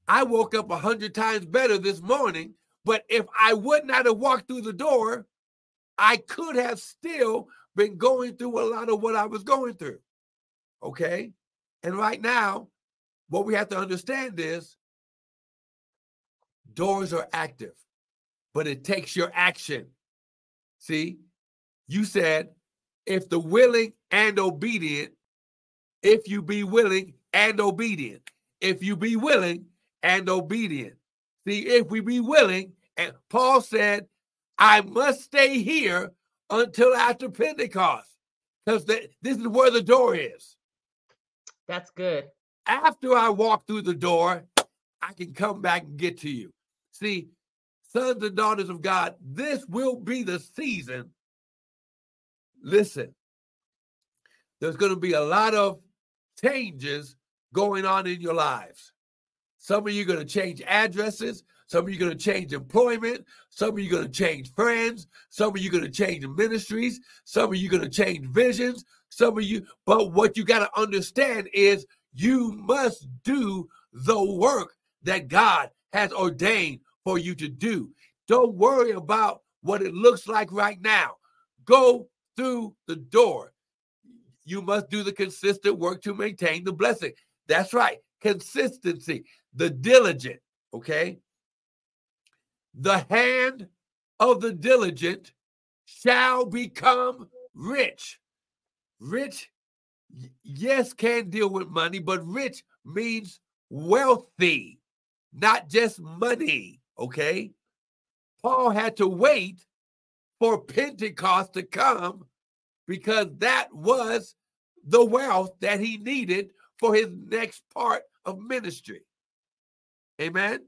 I woke up a hundred times better this morning, but if I would not have walked through the door, I could have still been going through a lot of what I was going through. Okay. And right now, what we have to understand is doors are active, but it takes your action. See, you said, if the willing and obedient, if you be willing and obedient, if you be willing and obedient. See, if we be willing, and Paul said, I must stay here until after Pentecost because this is where the door is. That's good. After I walk through the door, I can come back and get to you. See, sons and daughters of God, this will be the season. Listen, there's going to be a lot of changes going on in your lives. Some of you are going to change addresses. Some of you are going to change employment. Some of you are going to change friends. Some of you are going to change ministries. Some of you are going to change visions. Some of you, but what you got to understand is you must do the work that God has ordained for you to do. Don't worry about what it looks like right now. Go through the door. You must do the consistent work to maintain the blessing. That's right. Consistency the diligent, okay? The hand of the diligent shall become rich. Rich, yes, can deal with money, but rich means wealthy, not just money, okay? Paul had to wait for Pentecost to come because that was the wealth that he needed for his next part of ministry. Amen.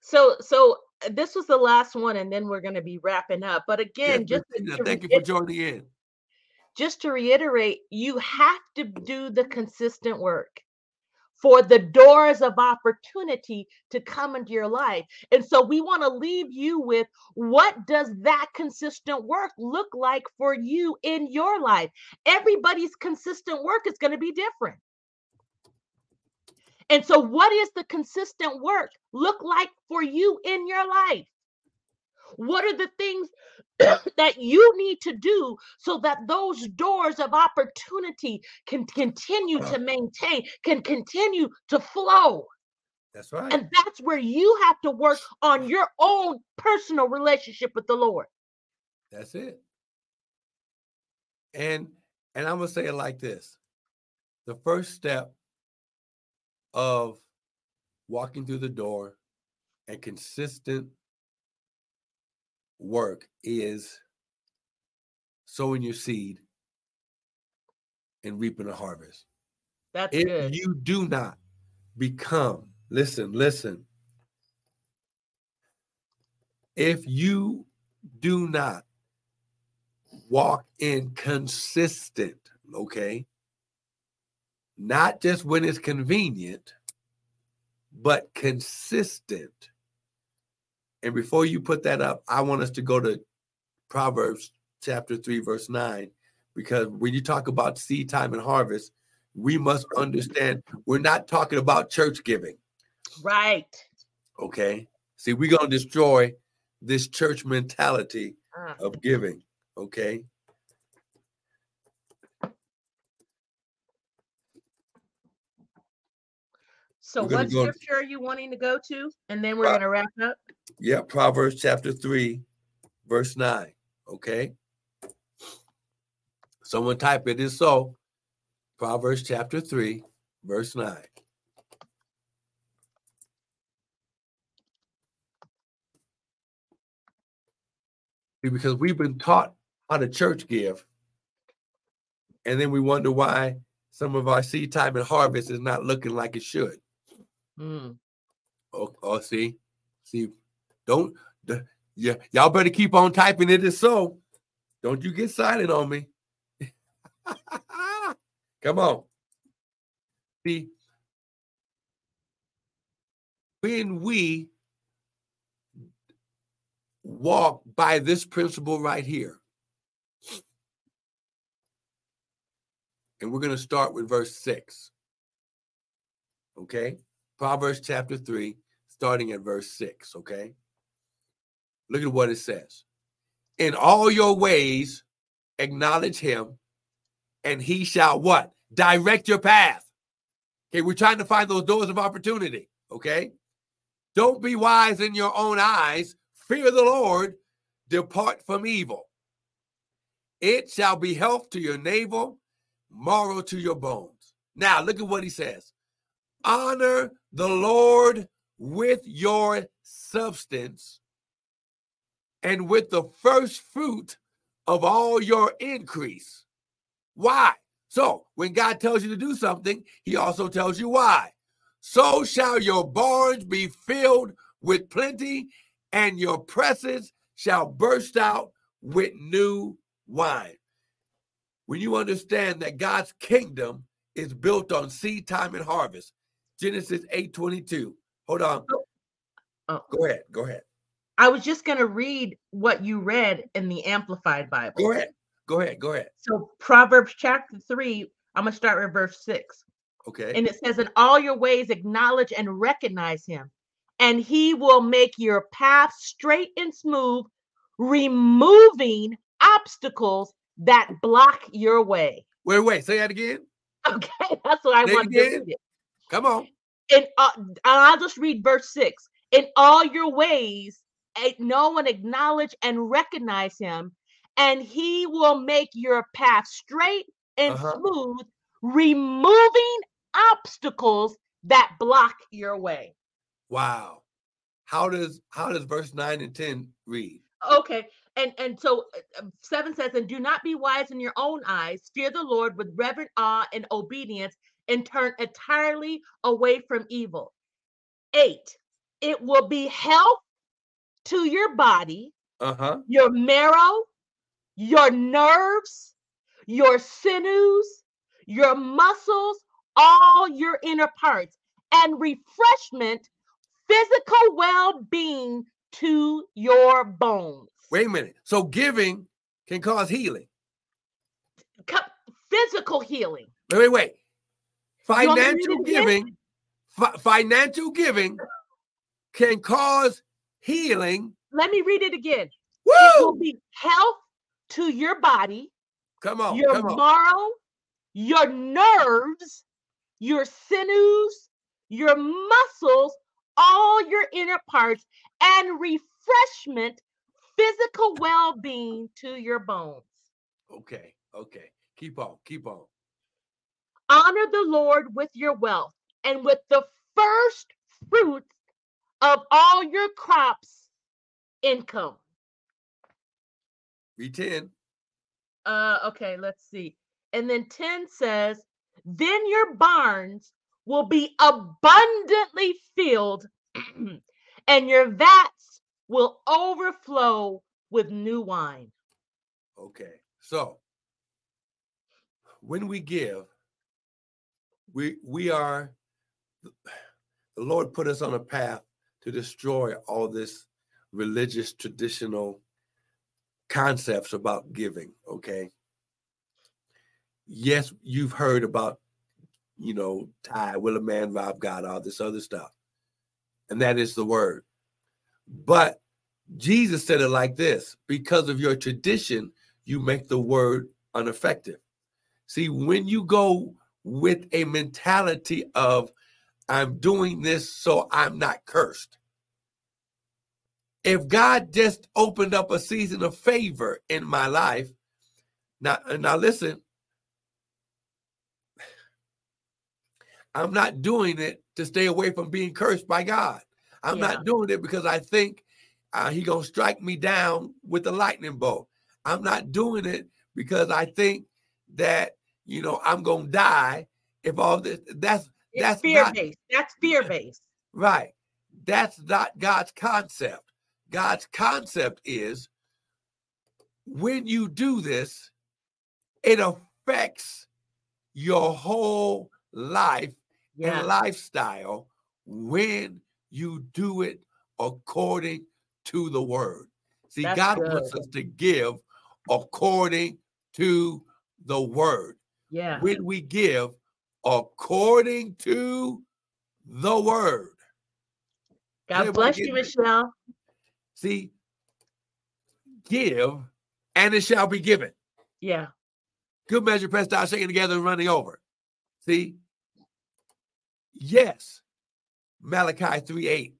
So, so uh, this was the last one, and then we're going to be wrapping up. But again, Yes, just Christina, to thank you for joining in. just to reiterate, you have to do the consistent work for the doors of opportunity to come into your life. And so we want to leave you with what does that consistent work look like for you in your life? Everybody's consistent work is going to be different. And so what is the consistent work look like for you in your life? What are the things that you need to do so that those doors of opportunity can continue uh-huh. to maintain, can continue to flow? That's right. And that's where you have to work on your own personal relationship with the Lord. That's it. And and I'm gonna say it like this: the first step of walking through the door and consistent work is sowing your seed and reaping a harvest. That's If good. you do not become, listen, listen. If you do not walk in consistent, okay? Not just when it's convenient, but consistent. And before you put that up, I want us to go to Proverbs chapter 3, verse 9, because when you talk about seed time and harvest, we must understand we're not talking about church giving, Right. okay? See, we're going to destroy this church mentality Ah, of giving, okay? So We're what go- scripture are you wanting to go to? And then we're going to wrap up. Yeah, Proverbs chapter 3, verse 9. Okay. Someone type it is so. Proverbs chapter 3, verse 9. Because we've been taught how the church give, and then we wonder why some of our seed time and harvest is not looking like it should. Mm. Oh, oh see, see, don't, yeah, y'all better keep on typing it is so. Don't you get silent on me. Come on. See, when we walk by this principle right here, and we're going to start with verse 6. Okay? Proverbs chapter 3, starting at verse 6. Okay? Look at what it says. In all your ways, acknowledge him, and he shall what? Direct your path. Okay, we're trying to find those doors of opportunity. Okay? Don't be wise in your own eyes. Fear the Lord. Depart from evil. It shall be health to your navel, marrow to your bones. Now, look at what he says honor the Lord with your substance and with the first fruit of all your increase. Why? So, when God tells you to do something, he also tells you why. So shall your barns be filled with plenty, and your presses shall burst out with new wine. When you understand that God's kingdom is built on seed time and harvest, Genesis 8:22. Hold on. Oh. Go ahead. Go ahead. I was just going to read what you read in the Amplified Bible. Go ahead. Go ahead. Go ahead. So Proverbs chapter 3, I'm going to start with verse 6. Okay. And it says, In all your ways, acknowledge and recognize him, and he will make your path straight and smooth, removing obstacles that block your way. wait, wait. Say that again. Okay, that's what I want to again. Come on. And uh, I'll just read verse 6. In all your ways, know and acknowledge and recognize him, and he will make your path straight and Uh-huh. smooth, removing obstacles that block your way. Wow. How does how does verse 9 and 10 read? Okay, and and so uh, uh, seven says, and do not be wise in your own eyes. Fear the Lord with reverent awe and obedience, and turn entirely away from evil. Eight, it will be health to your body, Uh-huh. your marrow, your nerves, your sinews, your muscles, all your inner parts, and refreshment, physical well being to your bones. Wait a minute. So giving can cause healing. Physical healing. Wait, wait, wait. You want me to read Financial giving, fi- financial giving can cause healing. Let me read it again. It will be health to your body, Come on, your come on. marrow, your nerves, your sinews, your muscles, all your inner parts, and refreshment, physical well being to your bones. Okay, okay. Keep on, keep on. Honor the Lord with your wealth and with the first fruits of all your crops income. Read 10. Uh, okay, let's see. And then 10 says, Then your barns will be abundantly filled, and your vats will overflow with new wine. Okay. So when we give, we we are the Lord put us on a path to destroy all this religious traditional concepts about giving, okay? Yes, you've heard about you know, tithe, will a man rob God, all this other stuff. And that is the word. But Jesus said it like this because of your tradition, you make the word ineffective. See, when you go with a mentality of, I'm doing this so I'm not cursed. If God just opened up a season of favor in my life, now, now listen, I'm not doing it to stay away from being cursed by God. I'm Yeah. not doing it because I think uh, he gonna strike me down with a lightning bolt. I'm not doing it because I think that you know I'm gonna die if all this. That's It's That's fear not- based. That's fear based. right. That's not God's concept. God's concept is when you do this, it affects your whole life Yeah. and lifestyle when you do it according to the word. See, That's God wants us to give according to the word. Yeah. When we give according to the word. God Everybody bless you? Michelle. See, give and it shall be given. Yeah. Good measure, pressed down, shaking together, and running over. See? Yes. Malachi 3 8.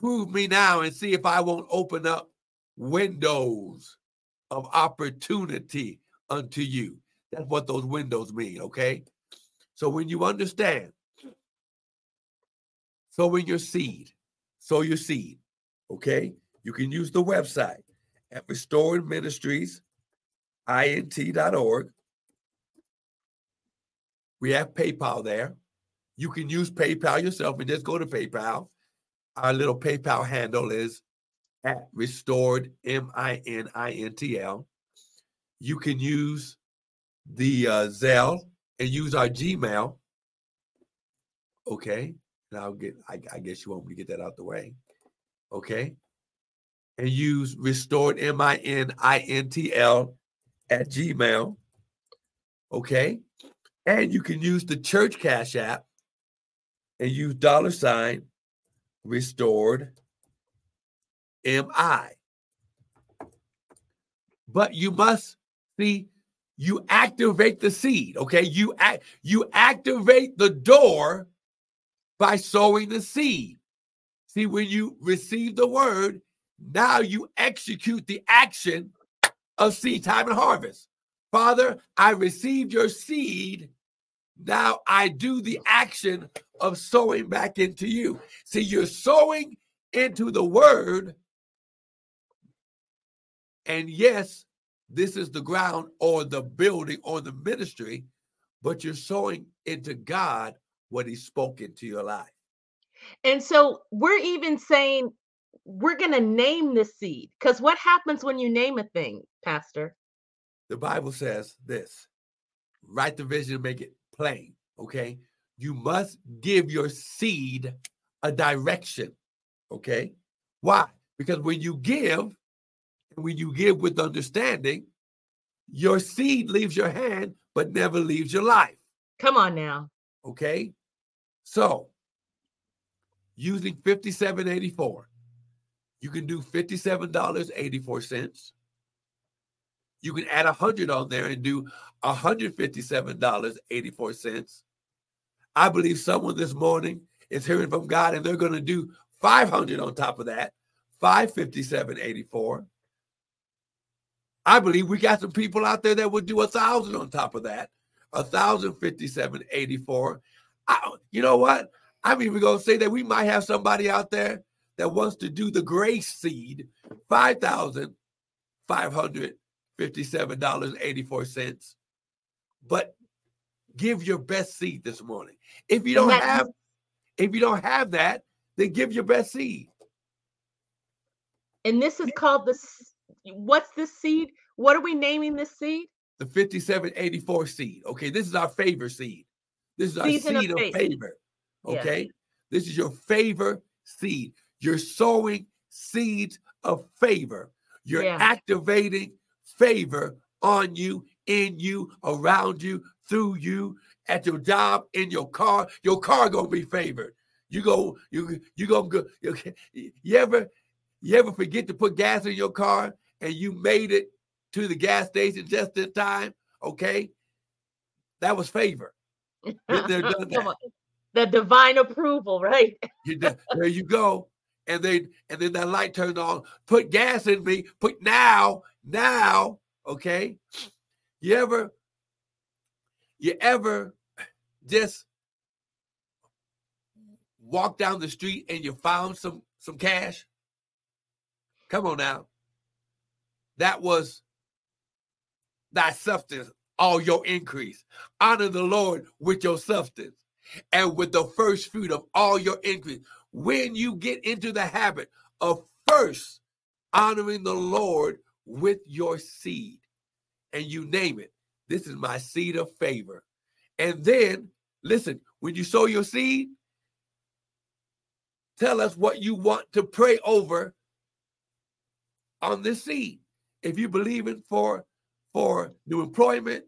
Prove me now and see if I won't open up windows of opportunity unto you. That's what those windows mean, okay? So when you understand, sowing your seed, sow your seed, okay? You can use the website at Restored Ministries. We have PayPal there. You can use PayPal yourself and just go to PayPal. Our little PayPal handle is at restored M I N I N T L. You can use the uh, Zelle and use our Gmail. Okay, and I'll get. I, I guess you want me to get that out the way. Okay, and use restored M I N I N T L at Gmail. Okay. And you can use the church cash app and use dollar sign restored MI. But you must see you activate the seed, okay? You act you activate the door by sowing the seed. See, when you receive the word, now you execute the action of seed time and harvest. Father, I received your seed. Now I do the action of sowing back into you. See, you're sowing into the word And yes, this is the ground or the building or the ministry, but you're sowing into God what He spoke into your life. And so we're even saying we're going to name the seed because what happens when you name a thing, Pastor? The Bible says this write the vision, make it plain. Okay. You must give your seed a direction. Okay. Why? Because when you give, when you give with understanding, your seed leaves your hand, but never leaves your life. Come on now. Okay. So using 5784, you can do $57.84. You can add a hundred on there and do $157.84. I believe someone this morning is hearing from God and they're going to do 500 on top of that, 557.84. I believe we got some people out there that would do a thousand on top of that, a thousand fifty-seven eighty-four. I, you know what? I'm even going to say that we might have somebody out there that wants to do the grace seed, five thousand five hundred fifty-seven dollars eighty-four cents. But give your best seed this morning. If you don't have, if you don't have that, then give your best seed. And this is called the what's this seed? What are we naming this seed? The 5784 seed. Okay, this is our favor seed. This is our Season seed of, of favor. Okay, this is your favor seed. You're sowing seeds of favor. You're yeah. activating favor on you, in you, around you, through you, at your job, in your car. Your car gonna be favored. You go, you you gonna go. You, you ever you ever forget to put gas in your car and you made it to the gas station just in time? Okay, that was favor. the divine approval, right? there you go. And then and then that light turned on. Put gas in me. Put now, now. Okay. You ever, you ever just walk down the street and you found some some cash? Come on now. That was thy substance, all your increase. Honor the Lord with your substance and with the first fruit of all your increase. When you get into the habit of first honoring the Lord with your seed, and you name it, this is my seed of favor. And then, listen, when you sow your seed, tell us what you want to pray over on this seed. If you believe in for for new employment,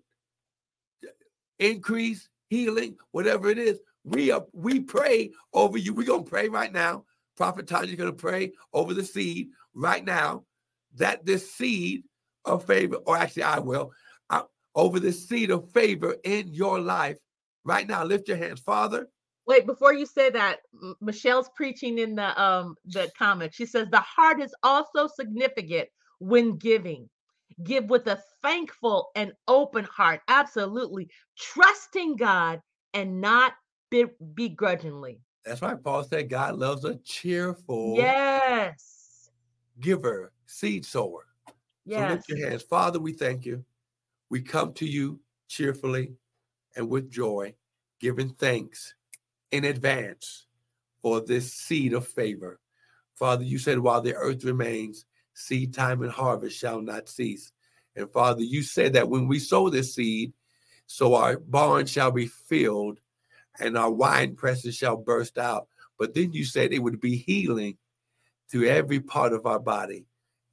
increase, healing, whatever it is, we are we pray over you. We're gonna pray right now. Prophet Tanya's gonna pray over the seed right now that this seed of favor, or actually I will, uh, over the seed of favor in your life right now. Lift your hands, Father. Wait, before you say that, Michelle's preaching in the um the comment. She says the heart is also significant when giving. Give with a thankful and open heart, absolutely trusting God and not begrudgingly. That's right. Paul said God loves a cheerful yes giver, seed sower. Yes. So lift your hands. Father, we thank you. We come to you cheerfully and with joy, giving thanks in advance for this seed of favor. Father, you said, while the earth remains, seed time and harvest shall not cease. And Father, you said that when we sow this seed, so our barn shall be filled and our wine presses shall burst out. But then you said it would be healing to every part of our body,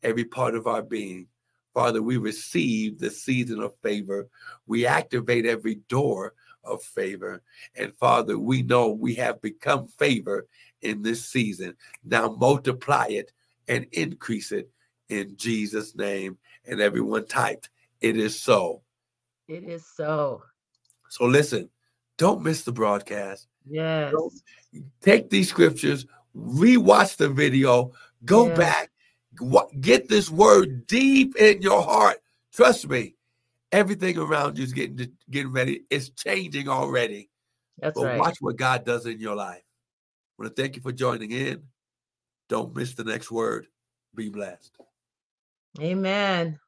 every part of our being. Father, we receive the season of favor. We activate every door of favor. And Father, we know we have become favor in this season. Now multiply it and increase it in Jesus' name. And everyone typed, It is so. It is so. So listen, don't miss the broadcast. Yes. Don't, take these scriptures, rewatch the video, go yes. back, get this word deep in your heart. Trust me, everything around you is getting getting ready. It's changing already. That's but right. Watch what God does in your life. I want to thank you for joining in. Don't miss the next word. Be blessed. Amen.